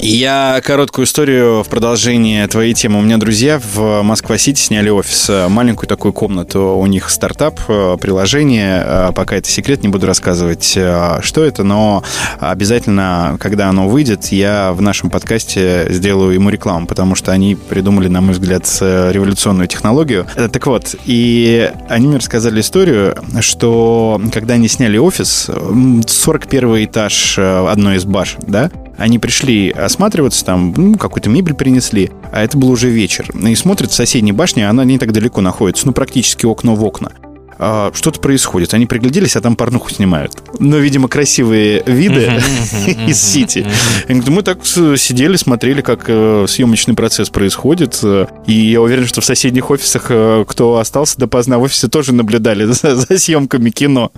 Я короткую историю в продолжение твоей темы. У меня друзья в Москва-Сити сняли офис. Э, Маленькую такую комнату. У них стартап, э, приложение. Э, Пока это секрет, не буду рассказывать, что это, но обязательно, когда оно выйдет, я в нашем подкасте сделаю ему рекламу, потому что они придумали, на мой взгляд, революционную технологию. Так вот, и они мне рассказали историю, что когда они сняли офис, м, 41 этаж одной из башен, да, они пришли осматриваться, там ну, какую-то мебель принесли, а это был уже вечер. И смотрят, в соседней башне, она не так далеко находится, ну, практически окно в окна. А, что-то происходит. Они пригляделись, а там порнуху снимают. Но, видимо, красивые виды из Сити. Мы так сидели, смотрели, как э, съемочный процесс происходит. э, И я уверен, что в соседних офисах, э, кто остался допоздна в офисе, тоже наблюдали за, за съемками кино.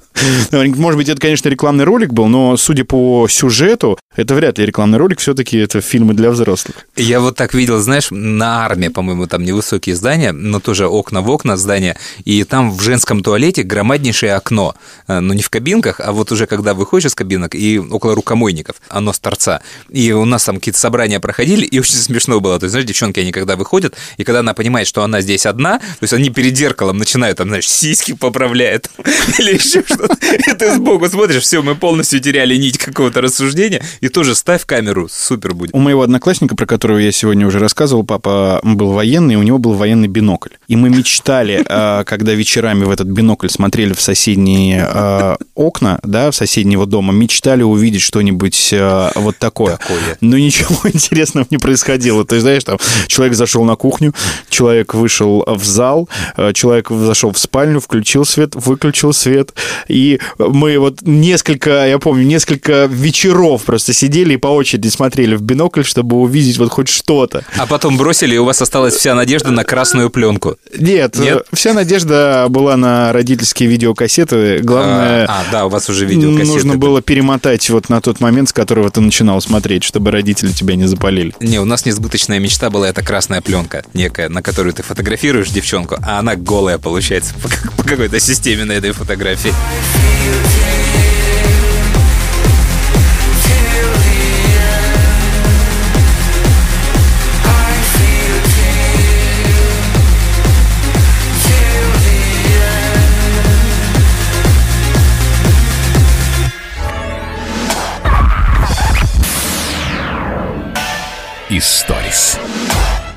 Может быть, это, конечно, рекламный ролик был, но, судя по сюжету, это вряд ли рекламный ролик, все-таки это фильмы для взрослых. Я вот так видел, знаешь, на армии, по-моему, там невысокие здания, но тоже окна в окна здания, и там в женском туалете громаднейшее окно, Э, ну не в кабинках, а вот уже когда выходишь из кабинок и около рукомойников, оно с торца. И у нас там какие-то собрания проходили, и очень смешно было. То есть, знаешь, девчонки, они когда выходят, и когда она понимает, что она здесь одна, то есть они перед зеркалом начинают, там, знаешь, сиськи поправляют или еще что-то. И ты сбоку смотришь, все, мы полностью теряли нить какого-то рассуждения, и тоже ставь камеру, супер будет. У моего одноклассника, про которого я сегодня уже рассказывал, папа был военный, у него был военный бинокль. И мы мечтали, э, когда вечерами в этот бинокль смотрели в соседние э, окна, да, в соседнего дома, мечтали увидеть что-нибудь э, вот такое. Такое. Но ничего интересного не происходило. То есть, знаешь, там человек зашел на кухню, человек вышел в зал, э, человек зашел в спальню, включил свет, выключил свет. И мы вот несколько, я помню, несколько вечеров просто сидели и по очереди смотрели в бинокль, чтобы увидеть вот хоть что-то. А потом бросили, и у вас осталась вся надежда на красную пленку. Нет, Нет? э, вся надежда была на родительские видеокассеты. Главное, А, а, да, у вас уже видеокассеты. нужно было перемотать вот на тот момент, с которого ты начинал смотреть, чтобы родители тебя не запалили. Не, у нас несбыточная мечта была эта красная пленка некая, на которую ты фотографируешь девчонку, а она голая получается по, по какой-то системе на этой фотографии. Историс.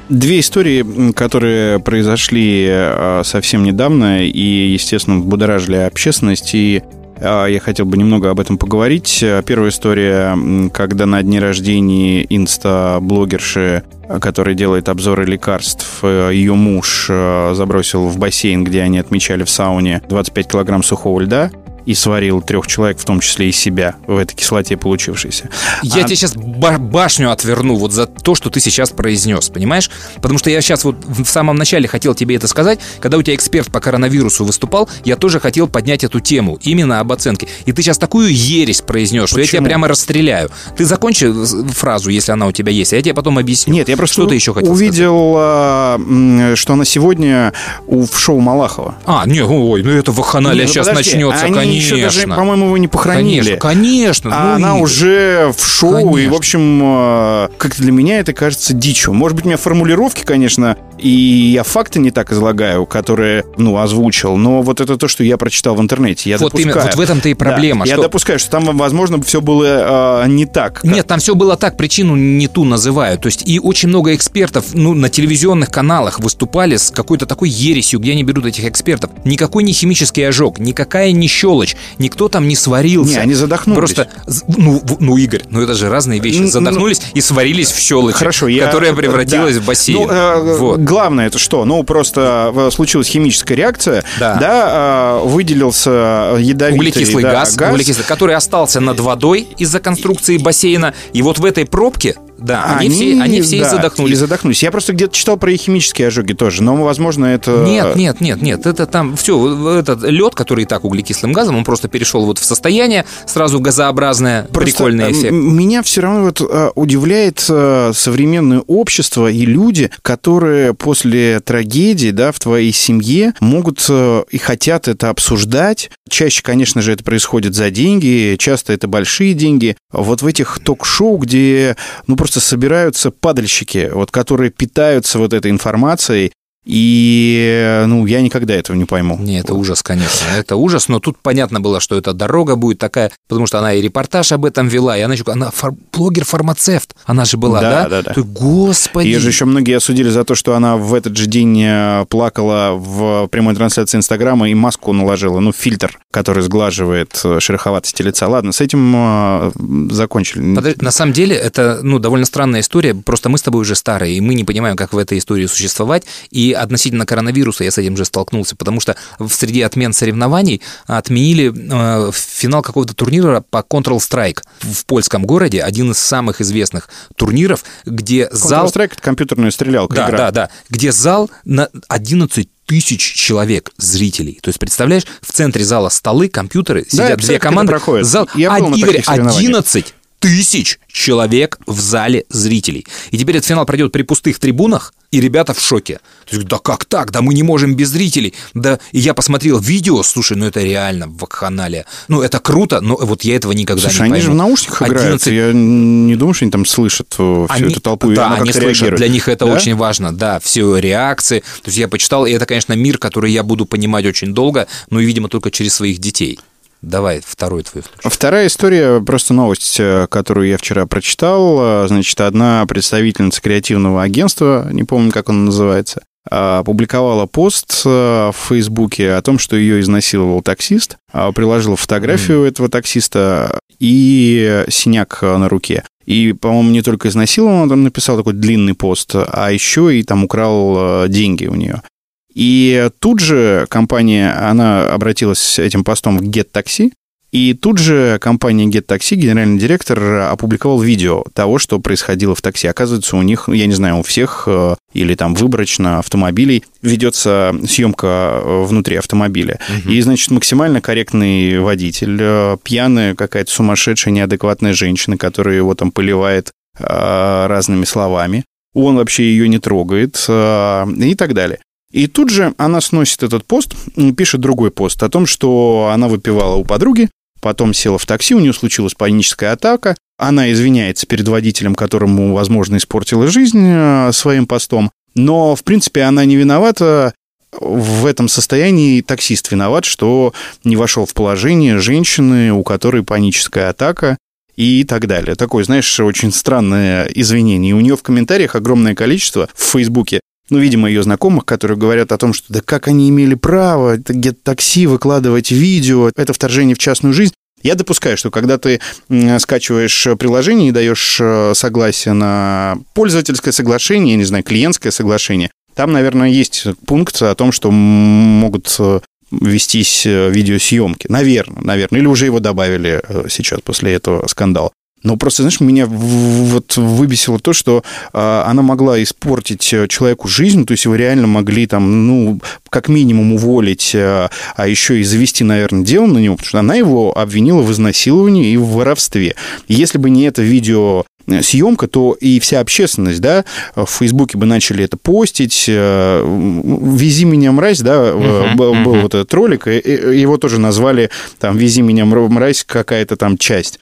Две истории, которые произошли э, совсем недавно и, естественно, будоражили общественность и А, Я хотел бы немного об этом поговорить. А, Первая история, когда на дне рождения инста-блогерши, а, которая делает обзоры лекарств, э, ее муж забросил в бассейн, где они отмечали в сауне 25 килограмм сухого льда и сварил трех человек, в том числе и себя, в этой кислоте получившейся. Я А- тебе сейчас башню отверну вот за то, что ты сейчас произнес, понимаешь? Потому что я сейчас вот в самом начале хотел тебе это сказать. Когда у тебя эксперт по коронавирусу выступал, я тоже хотел поднять эту тему, именно об оценке. И ты сейчас такую ересь произнес, что я тебя Почему? прямо расстреляю. Ты закончи э, фразу, если она у тебя есть, а я тебе потом объясню. Нет, я просто Что ты еще хотел увидел, а, м, что она сегодня у, в шоу Малахова. А, не, ой, ну это ваханалия Не, ну сейчас подожди, начнется, они конечно. Еще даже, по-моему, его не похоронили. Конечно, конечно. А ну, она Игорь. уже в шоу, и, Конечно. в общем, э, как-то для меня это кажется дичью. Может быть, у меня формулировки, конечно, и я факты не так излагаю, которые, ну, озвучил, но вот это то, что я прочитал в интернете. Я Вот допускаю. именно, вот в этом-то и Да, проблема, Я что- допускаю, что там, возможно, все было э, не так. как- Нет, там все было так, причину не ту называют. То есть и очень много экспертов ну, на телевизионных каналах выступали с какой-то такой ересью, где они берут этих экспертов. Никакой не химический ожог, никакая не щелочь, никто там не сварился. Не, они задохнулись. Просто, ну, ну, Игорь, ну это же разные вещи. Ну, Задохнулись и сварились в щелочь, Хорошо, я... которая превратилась да. в бассейн. Ну, э, Вот. Главное это что? Ну, просто э, случилась химическая реакция, Да. э, выделился ядовитый Углекислый да, газ, углекислый, который остался над водой из-за конструкции бассейна. И вот в этой пробке, да, они, все, они все да, и задохнулись. и задохнулись. Я просто где-то читал про химические ожоги тоже, но, возможно, это... Нет, нет, нет, нет, это там все, этот лед, который и так углекислым газом, он просто перешел вот в состояние сразу газообразное, Просто, прикольный э, эффект. Меня все равно вот э, удивляет э, современное общество и люди, которые после трагедии, да, в твоей семье могут и хотят это обсуждать. Чаще, конечно же, это происходит за деньги, часто это большие деньги. Вот в этих ток-шоу, где, ну, просто собираются падальщики, вот, которые питаются вот этой информацией, и, ну, я никогда этого не пойму. Не, это ужас, конечно, это ужас, но тут понятно было, что эта дорога будет такая, потому что она и репортаж об этом вела, и она еще, она фар- блогер-фармацевт, она же была, да? Да, да, да. Ты, господи. Ее же еще многие осудили за то, что она в этот же день э, плакала в прямой трансляции Инстаграма и маску наложила, ну, фильтр, который сглаживает э, шероховатости лица. Ладно, с этим э, закончили. Подожди, на самом деле это ну, довольно странная история, просто мы с тобой уже старые, и мы не понимаем, как в этой истории существовать, и относительно коронавируса я с этим же столкнулся, потому что в среди отмен соревнований отменили э, финал какого-то турнира по Control-Strike в польском городе, один из самых известных турниров, где зал... Counter-Strike — это компьютерная стрелялка, Да, игра. да, да. Где зал на 11 тысяч человек зрителей. То есть, представляешь, в центре зала столы, компьютеры, сидят две команды. проходит. Зал, Я а, Игорь, таких соревнованиях. 11 тысяч человек в зале зрителей. И теперь этот финал пройдет при пустых трибунах, и ребята в шоке. То есть, да как так? Да мы не можем без зрителей. Да, и я посмотрел видео, слушай, ну это реально вакханалия. Ну это круто, но вот я этого никогда Слушай, не они пойму. же в наушниках играют. 11 Я не думаю, что они там слышат э, всю они- эту толпу, и да, они слышат, реагирует. для них это Да? очень важно, да, все реакции. То есть я почитал, и это, конечно, мир, который я буду понимать очень долго, но, видимо, только через своих детей. Давай, второй твой включи. Вторая история, просто новость, э, которую я вчера прочитал. Э, Значит, одна представительница креативного агентства, не помню, как он называется, э, опубликовала пост в Фейсбуке о том, что ее изнасиловал таксист, приложила фотографию этого таксиста и синяк на руке. И, по-моему, не только изнасиловал, он там написал такой длинный пост, а еще и там украл деньги у нее. И тут же компания, она обратилась с этим постом в GetTaxi, и тут же компания GetTaxi, генеральный директор, опубликовал видео того, что происходило в такси. Оказывается, у них, я не знаю, у всех э, или там выборочно автомобилей ведется съемка э, внутри автомобиля. И, значит, максимально корректный водитель, э, пьяная какая-то сумасшедшая, неадекватная женщина, которая его там поливает разными словами. Он вообще ее не трогает и так далее. И тут же она сносит этот пост, пишет другой пост о том, что она выпивала у подруги, потом села в такси, у нее случилась паническая атака, она извиняется перед водителем, которому, возможно, испортила жизнь э, своим постом, но, в принципе, она не виновата в этом состоянии таксист виноват, что не вошел в положение женщины, у которой паническая атака и так далее. Такое, знаешь, очень странное извинение. И у нее в комментариях огромное количество в Фейсбуке ну, видимо, ее знакомых, которые говорят о том, что да как они имели право где-то такси выкладывать видео, это вторжение в частную жизнь. Я допускаю, что когда ты скачиваешь приложение и даешь э, согласие на пользовательское соглашение, я не знаю, клиентское соглашение, там, наверное, есть пункт о том, что могут э, вестись э, видеосъемки. Наверное, наверное. Или уже его добавили сейчас после этого скандала. Но просто, знаешь, меня вот выбесило то, что а, она могла испортить э, человеку жизнь, то есть его реально могли там, ну, как минимум уволить, а, а еще и завести, наверное, дело на него, потому что она его обвинила в изнасиловании и в воровстве. И если бы не это видео э, съемка, то и вся общественность, да, в Фейсбуке бы начали это постить. Э, «Вези меня, мразь», да, uh-huh, был, uh-huh. вот этот ролик, его тоже назвали там «Вези меня, мразь» какая-то там часть.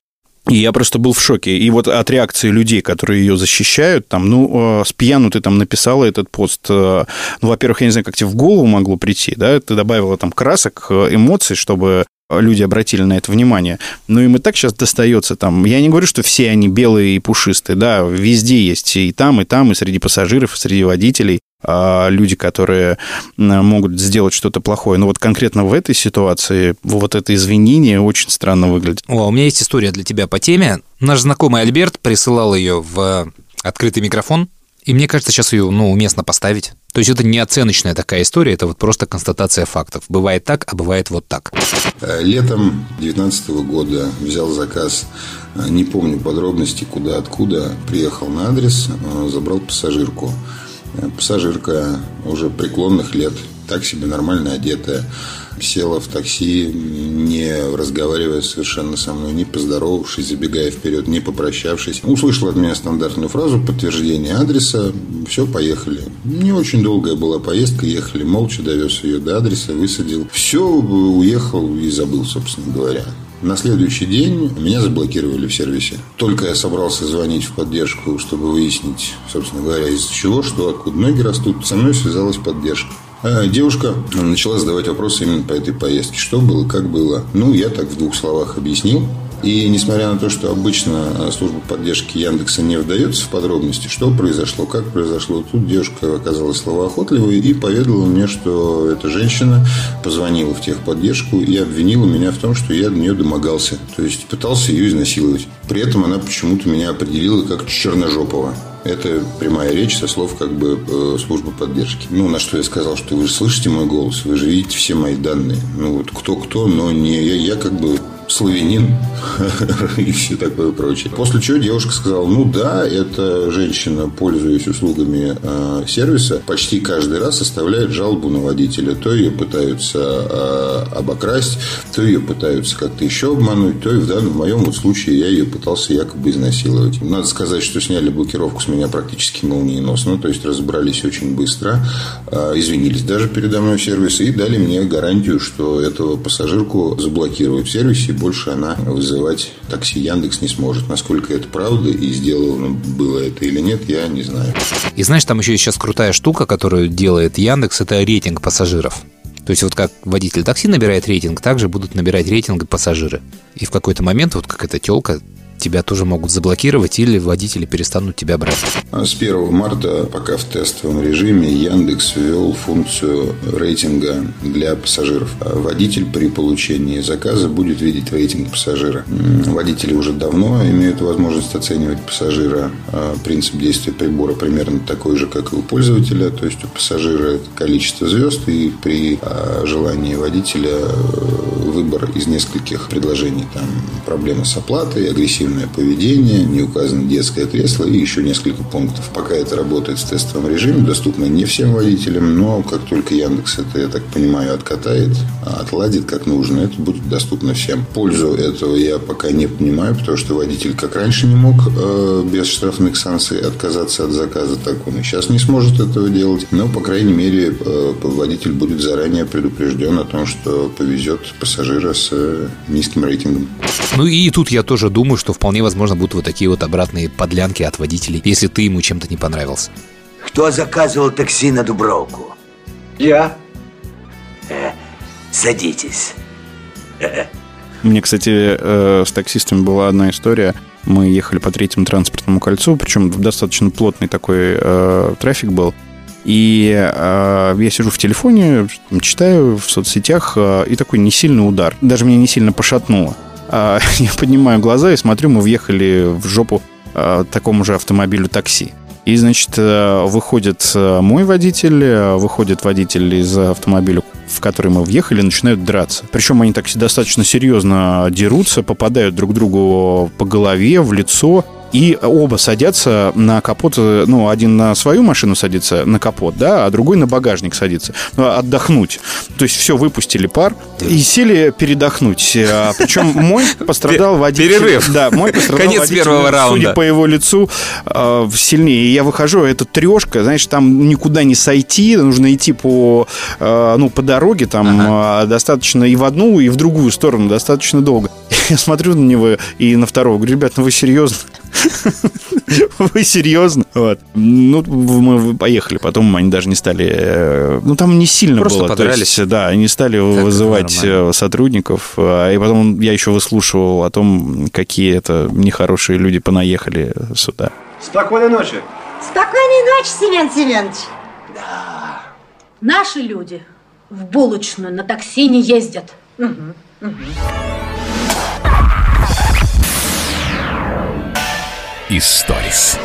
И я просто был в шоке. И вот от реакции людей, которые ее защищают, там, ну, э, с пьяну ты там написала этот пост. Э, ну, во-первых, я не знаю, как тебе в голову могло прийти, да, ты добавила там красок, э, эмоций, чтобы люди обратили на это внимание. Ну, им и так сейчас достается там. Я не говорю, что все они белые и пушистые, да, везде есть и там, и там, и среди пассажиров, и среди водителей. А, люди, которые могут сделать что-то плохое. Но вот конкретно в этой ситуации вот это извинение очень странно выглядит. О, у меня есть история для тебя по теме. Наш знакомый Альберт присылал ее в открытый микрофон, и мне кажется, сейчас ее ну, уместно поставить. То есть это не оценочная такая история, это вот просто констатация фактов. Бывает так, а бывает вот так. Э, летом 2019 года взял заказ, э, не помню подробности, куда, откуда, приехал на адрес, э, забрал пассажирку. Пассажирка уже преклонных лет, так себе нормально одетая, села в такси, не разговаривая совершенно со мной, не поздоровавшись, забегая вперед, не попрощавшись. Услышала от меня стандартную фразу подтверждение адреса. Все, поехали. Не очень долгая была поездка, ехали молча, довез ее до адреса, высадил. Все, уехал и забыл, собственно говоря. На следующий день меня заблокировали в сервисе. Только я собрался звонить в поддержку, чтобы выяснить, собственно говоря, из чего, что, откуда ноги растут, со мной связалась поддержка. А девушка начала задавать вопросы именно по этой поездке. Что было, как было. Ну, я так в двух словах объяснил. И несмотря на то, что обычно служба поддержки Яндекса не вдается в подробности, что произошло, как произошло, тут девушка оказалась словоохотливой и поведала мне, что эта женщина позвонила в техподдержку и обвинила меня в том, что я до нее домогался. То есть пытался ее изнасиловать. При этом она почему-то меня определила как черножопого. Это прямая речь со слов как бы э, службы поддержки. Ну, на что я сказал, что вы же слышите мой голос, вы же видите все мои данные. Ну, вот кто-кто, но не я, я как бы славянин и все такое прочее. После чего девушка сказала, ну да, эта женщина, пользуясь услугами э, сервиса, почти каждый раз оставляет жалобу на водителя. То ее пытаются э, обокрасть, то ее пытаются как-то еще обмануть, то и в данном моем вот случае я ее пытался якобы изнасиловать. Надо сказать, что сняли блокировку с меня практически молниеносно, то есть разобрались очень быстро, э, извинились даже передо мной в сервисе и дали мне гарантию, что этого пассажирку заблокируют в сервисе больше она вызывать такси Яндекс не сможет. Насколько это правда и сделано было это или нет, я не знаю. И знаешь, там еще сейчас крутая штука, которую делает Яндекс, это рейтинг пассажиров. То есть вот как водитель такси набирает рейтинг, также будут набирать рейтинг пассажиры. И в какой-то момент вот как эта телка тебя тоже могут заблокировать или водители перестанут тебя брать. А с 1 марта, пока в тестовом режиме, Яндекс ввел функцию рейтинга для пассажиров. А водитель при получении заказа будет видеть рейтинг пассажира. Водители уже давно имеют возможность оценивать пассажира. А принцип действия прибора примерно такой же, как и у пользователя. То есть у пассажира количество звезд и при желании водителя э, выбор из нескольких предложений. Там проблема с оплатой, агрессивность спортивное поведение, не указано детское кресло и еще несколько пунктов. Пока это работает в тестовом режиме, доступно не всем водителям, но как только Яндекс это, я так понимаю, откатает, отладит как нужно, это будет доступно всем. Пользу этого я пока не понимаю, потому что водитель как раньше не мог э, без штрафных санкций отказаться от заказа, так он и сейчас не сможет этого делать. Но, по крайней мере, э, водитель будет заранее предупрежден о том, что повезет пассажира с э, низким рейтингом. Ну и тут я тоже думаю, что в вполне возможно будут вот такие вот обратные подлянки от водителей, если ты ему чем-то не понравился. Кто заказывал такси на Дубровку? Я. Э, садитесь. Мне, кстати, э, с таксистами была одна история. Мы ехали по третьему транспортному кольцу, причем достаточно плотный такой э, трафик был. И э, я сижу в телефоне, читаю в соцсетях, э, и такой не сильный удар. Даже меня не сильно пошатнуло. Э, я поднимаю глаза и смотрю, мы въехали в жопу э, такому же автомобилю такси. И, значит, э, выходит э, мой водитель, э, выходит водитель из автомобиля, в который мы въехали, начинают драться. Причем они так достаточно серьезно дерутся, попадают друг другу по голове, в лицо. И оба садятся на капот, ну, один на свою машину садится на капот, да, а другой на багажник садится. Ну, отдохнуть. То есть все, выпустили пар и сели передохнуть. А, Причем мой пострадал водитель. Перерыв. Да, мой пострадал Конец водитель, первого судя раунда. по его лицу, э, сильнее. И я выхожу, а это трешка, знаешь, там никуда не сойти, нужно идти по, э, ну, по дороге, там э, достаточно и в одну, и в другую сторону достаточно долго. Я смотрю на него и на второго, говорю, ребят, ну вы серьезно? Вы серьезно? Вот. Ну, мы поехали, потом они даже не стали... э, Ну, там не сильно Просто было. подрались. есть, да, они стали это вызывать нормально. э, сотрудников, а, и потом я еще выслушивал о том, какие это нехорошие люди понаехали сюда. Спокойной ночи. Спокойной ночи, Семен Семенович. Наши люди в булочную на такси не ездят. Историс.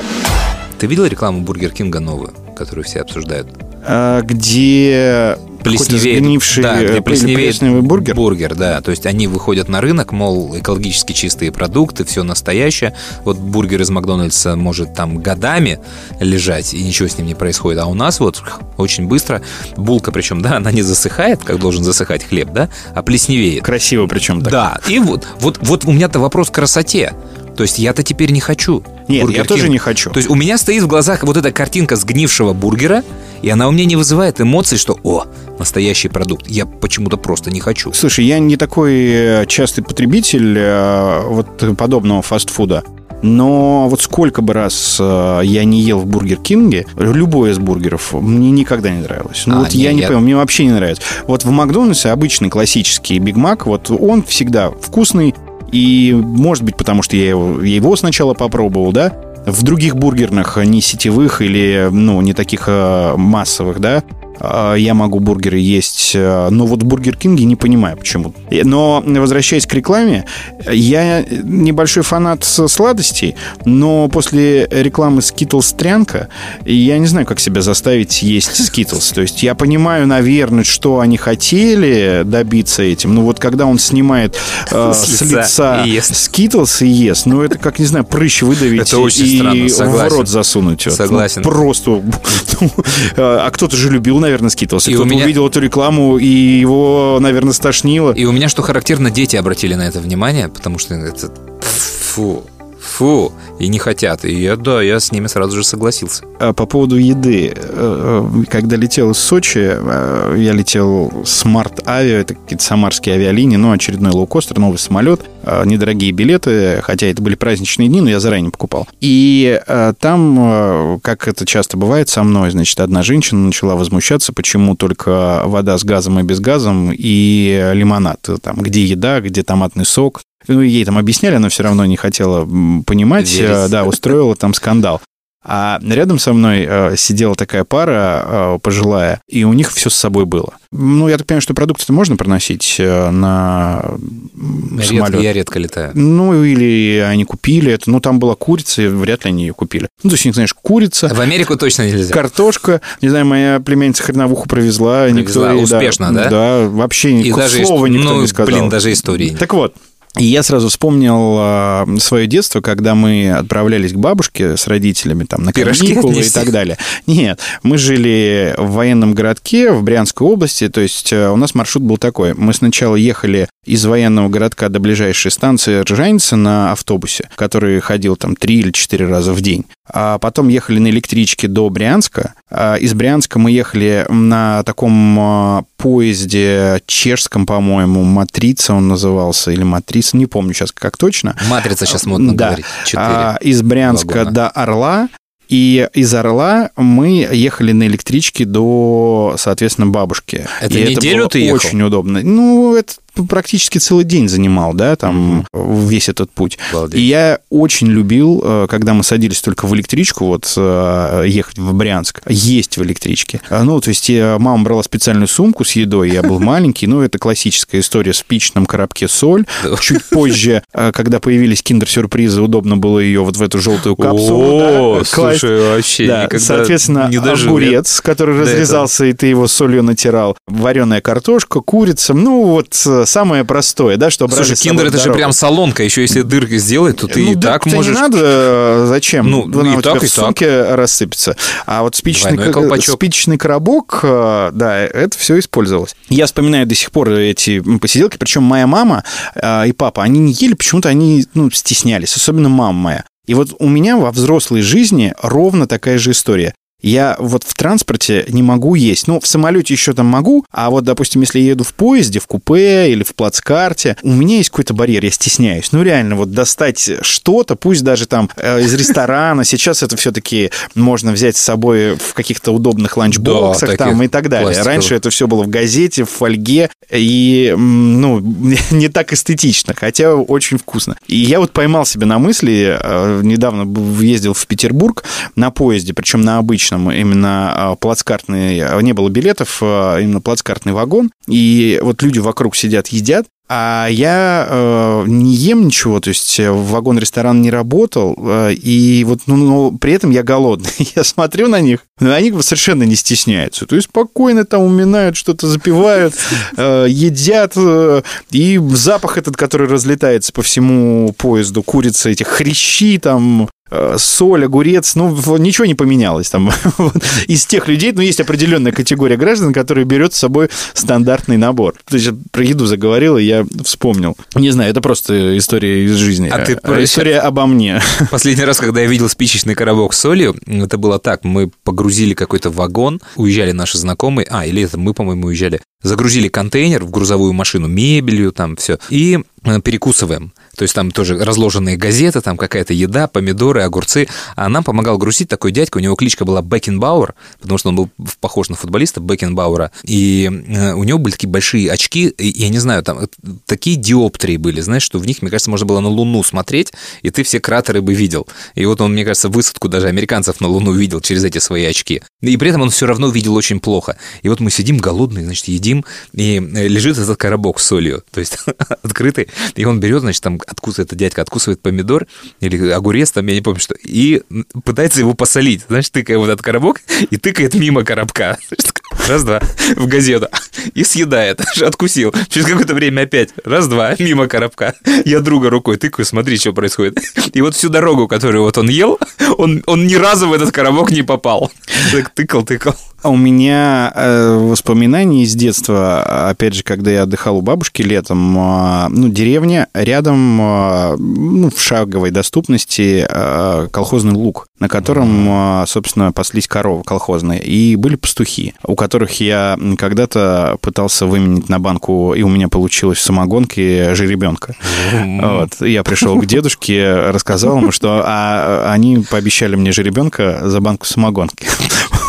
Ты видел рекламу Бургер Кинга новую, которую все обсуждают? А, где Плесневеет. сгнивший да, э, где плесневеет плесневый бургер. Бургер, да. То есть они выходят на рынок, мол, экологически чистые продукты, все настоящее. Вот бургер из Макдональдса может там годами лежать, и ничего с ним не происходит. А у нас вот очень быстро булка, причем, да, она не засыхает, как должен засыхать хлеб, да, а плесневеет. Красиво причем так. Да, и вот, вот, вот у меня-то вопрос к красоте. То есть я-то теперь не хочу. Нет, Бургер я тоже Кинг. не хочу. То есть у меня стоит в глазах вот эта картинка сгнившего бургера, и она у меня не вызывает эмоций, что «О, настоящий продукт». Я почему-то просто не хочу. Слушай, я не такой э, частый потребитель э, вот подобного фастфуда. Но вот сколько бы раз э, я не ел в Бургер Кинге, любой из бургеров мне никогда не нравилось. Ну А, вот не, я не я- понимаю, мне вообще не нравится. Вот в Макдональдсе обычный классический Биг Мак, вот он всегда вкусный, и может быть потому, что я его, сначала попробовал, да, в других бургерных, не сетевых или, ну, не таких э, массовых, да, я могу бургеры есть, э, но вот в Бургер Кинге не понимаю почему. Э, Но, возвращаясь к рекламе, я небольшой фанат сладостей, но после рекламы Skittles трянка, я не знаю, как себя заставить есть Skittles. То есть я понимаю, наверное, что они хотели добиться этим, но вот когда он снимает э, С с лица лица и ест. Skittles и ест, ну это как, не знаю, прыщ выдавить и странно, в рот засунуть. Вот. Согласен. Ну, просто. ну, А кто-то же любил, наверное, Skittles. И кто-то меня- увидел эту рекламу, и его, наверное, стошнило. И у меня, что характерно, дети обратили на это внимание, потому что это фу, фу, и не хотят. И я, да, я с ними сразу же согласился. А По поводу еды. Э, э, Когда летел из Сочи, э, я летел Smart Avia, это какие-то самарские авиалинии, ну, очередной лоукостер, новый самолет, недорогие билеты, хотя это были праздничные дни, но я заранее покупал. И там, как это часто бывает со мной, значит, одна женщина начала возмущаться, почему только вода с газом и без газом и лимонад. Там, где еда, где томатный сок. Ну, ей там объясняли, она все равно не хотела понимать, Верить. э, да, устроила там скандал. А рядом со мной э, сидела такая пара э, пожилая, и у них все с собой было. Ну, я так понимаю, что продукты можно проносить э, на м, Редко- самолет. я редко летаю. Ну, или они купили это. Ну, там была курица, и вряд ли они ее купили. Ну, то есть, у них, знаешь, курица, В Америку точно нельзя. картошка. Не знаю, моя племянница хреновуху провезла. Провезла ей, успешно, да? Да, вообще И даже слова никто ну, не сказал. блин, даже истории. Так вот, и я сразу вспомнил свое детство, когда мы отправлялись к бабушке с родителями там на Пирожки каникулы и так далее. Нет, мы жили в военном городке в Брянской области, то есть э, у нас маршрут был такой. Мы сначала ехали из военного городка до ближайшей станции Ржаница на автобусе, который ходил там три или четыре раза в день. А потом ехали на электричке до Брянска. А из Брянска мы ехали на таком а, поезде чешском, по-моему, Матрица он назывался, или Матрица, не помню сейчас как точно. Матрица сейчас модно Да. говорить. Четыре. А, из Брянска вагона. до Орла. И из Орла мы ехали на электричке до, соответственно, бабушки. Это и неделю было ты ехал? Очень удобно. Ну, это практически целый день занимал, да, там весь этот путь. Обалдеть. И я очень любил, э, когда мы садились только в электричку, вот э, ехать в Брянск, есть в электричке. А, Ну, то есть мама брала специальную сумку с едой, я был маленький, ну, это классическая история в спичном коробке соль. Чуть позже, э, когда появились киндер-сюрпризы, удобно было ее вот в эту желтую капсулу. О, слушай, вообще Да, соответственно, не огурец, который разрезался, и ты его солью натирал, вареная картошка, курица, ну, вот самое простое, да, что Слушай, киндер в это же дорогу. прям солонка, еще если дырки сделать, то ты ну, и так дырку-то можешь... не надо, э, зачем? Ну, Она и тебя так, в и так. сумке рассыпется. А вот спичный, Двойной ко- колпачок. спичный коробок, э, да, это все использовалось. Я вспоминаю до сих пор эти посиделки, причем моя мама э, и папа, они не ели, почему-то они ну, стеснялись, особенно мама моя. И вот у меня во взрослой жизни ровно такая же история. Я вот в транспорте не могу есть. Ну, в самолете еще там могу, а вот, допустим, если я еду в поезде, в купе или в плацкарте, у меня есть какой-то барьер, я стесняюсь. Ну, реально, вот достать что-то, пусть даже там э, из ресторана, сейчас это все-таки можно взять с собой в каких-то удобных ланчбоксах Да, там и так далее. пластиковых. Раньше это все было в газете, в фольге, и, ну, не так эстетично, хотя очень вкусно. И я вот поймал себя на мысли, э, недавно ездил в Петербург на поезде, причем на обычном, именно э, плацкартный, э, не было билетов, э, именно плацкартный вагон, и вот люди вокруг сидят, едят, а я э, не ем ничего, то есть э, вагон-ресторан не работал, э, и вот, ну, но при этом я голодный. Я смотрю на них, но они совершенно не стесняются. То есть спокойно там уминают, что-то запивают, э, едят, э, и запах этот, который разлетается по всему поезду, курица, этих хрящи там, соль, огурец, ну, ничего не поменялось там. Из тех людей, ну, есть определенная категория граждан, которые берет с собой стандартный набор. То есть про еду заговорил, и я вспомнил. Не знаю, это просто история из жизни. А ты Э, про- История обо мне. Последний раз, когда я видел спичечный коробок с солью, это было так. Мы погрузили какой-то вагон, уезжали наши знакомые, а, или это мы, по-моему, уезжали, загрузили контейнер в грузовую машину, мебелью, там все, и э, перекусываем. То есть там тоже разложенные газеты, там какая-то еда, помидоры, огурцы. А нам помогал грузить такой дядька, у него кличка была Бекенбауэр, потому что он был похож на футболиста Бекенбауэра. И э, у него были такие большие очки, и я не знаю, там э, такие диоптрии были, знаешь, что в них, мне кажется, можно было на Луну смотреть, и ты все кратеры бы видел. И вот он, мне кажется, высадку даже американцев на Луну видел через эти свои очки. И при этом он все равно видел очень плохо. И вот мы сидим голодные, значит, едим, и э, лежит этот коробок с солью, то есть открытый, и он берет, значит, там откусывает, дядька откусывает помидор или огурец, там, я не помню, что, и пытается его посолить, знаешь, тыкая вот этот коробок, и тыкает мимо коробка. Раз-два, в газету. И съедает. Откусил. Через какое-то время опять. Раз-два, мимо коробка. Я друга рукой тыкаю, смотри, что происходит. И вот всю дорогу, которую вот он ел, он, он ни разу в этот коробок не попал. Так тыкал, тыкал. А у меня э, воспоминания из детства, опять же, когда я отдыхал у бабушки летом, э, ну, деревня, рядом, э, ну, в шаговой доступности э, колхозный луг, на котором, э, собственно, паслись коровы колхозные, и были пастухи, у которых я когда-то пытался выменить на банку, и у меня получилось в самогонке жеребенка. Вот. Я пришел к дедушке, рассказал ему, что а, они пообещали мне жеребенка за банку самогонки.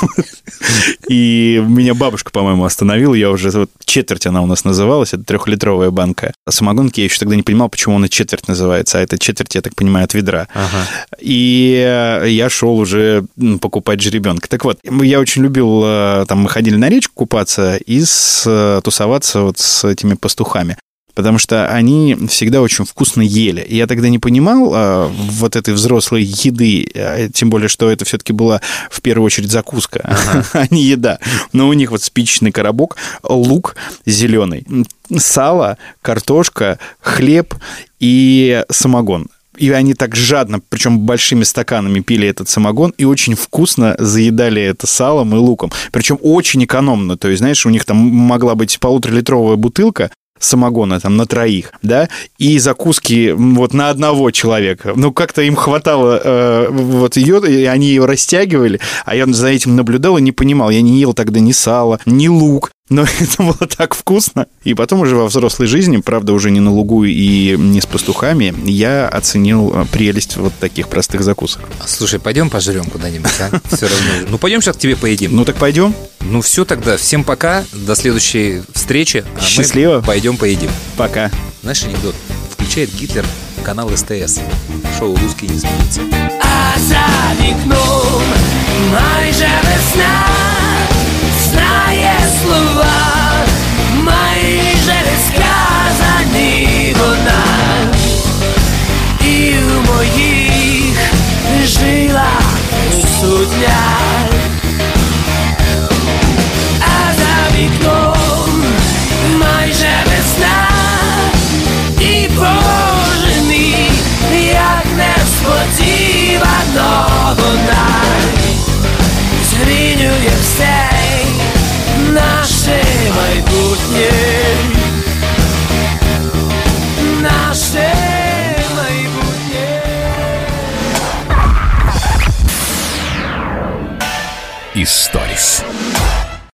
И меня бабушка, по-моему, остановила. Я уже вот четверть она у нас называлась, это трехлитровая банка. А самогонки я еще тогда не понимал, почему она четверть называется, а это четверть, я так понимаю, от ведра. И э, я шел уже покупать жеребенка. Так вот, я очень любил, э, там мы ходили на речку купаться и с- э, тусоваться вот с этими пастухами потому что они всегда очень вкусно ели. И я тогда не понимал э, вот этой взрослой еды, э, тем более, что это все-таки была в первую очередь закуска, а не еда. Но у них вот спичечный коробок, лук зеленый, сало, картошка, хлеб и самогон. И они так жадно, причем большими стаканами пили этот самогон и очень вкусно заедали это салом и луком. Причем очень экономно. То есть, знаешь, у них там могла быть полуторалитровая бутылка, самогона там на троих, да, и закуски вот на одного человека. Ну, как-то им хватало э, вот ее, и они ее растягивали, а я за этим наблюдал и не понимал. Я не ел тогда ни сала, ни лук, Но это было так вкусно. И потом уже во взрослой жизни, правда, уже не на лугу и не с пастухами, я оценил э, прелесть вот таких простых закусок. Слушай, пойдем пожрем куда-нибудь, а? Все равно. Ну, пойдем сейчас к тебе поедим. Ну так пойдем. Ну, все тогда. Всем пока. До следующей встречи. А Счастливо. Пойдем поедим. Пока. Знаешь анекдот? Включает Гитлер канал СТС. Шоу «Русские не смеются». А за вікном майже весна знає слова, майже сказані вона, і в моїх жилах сутня. А за вікном майже весна, і Боже мій, як несподівано вона змінює все наше майбутнє. Наше майбутнє. Историс.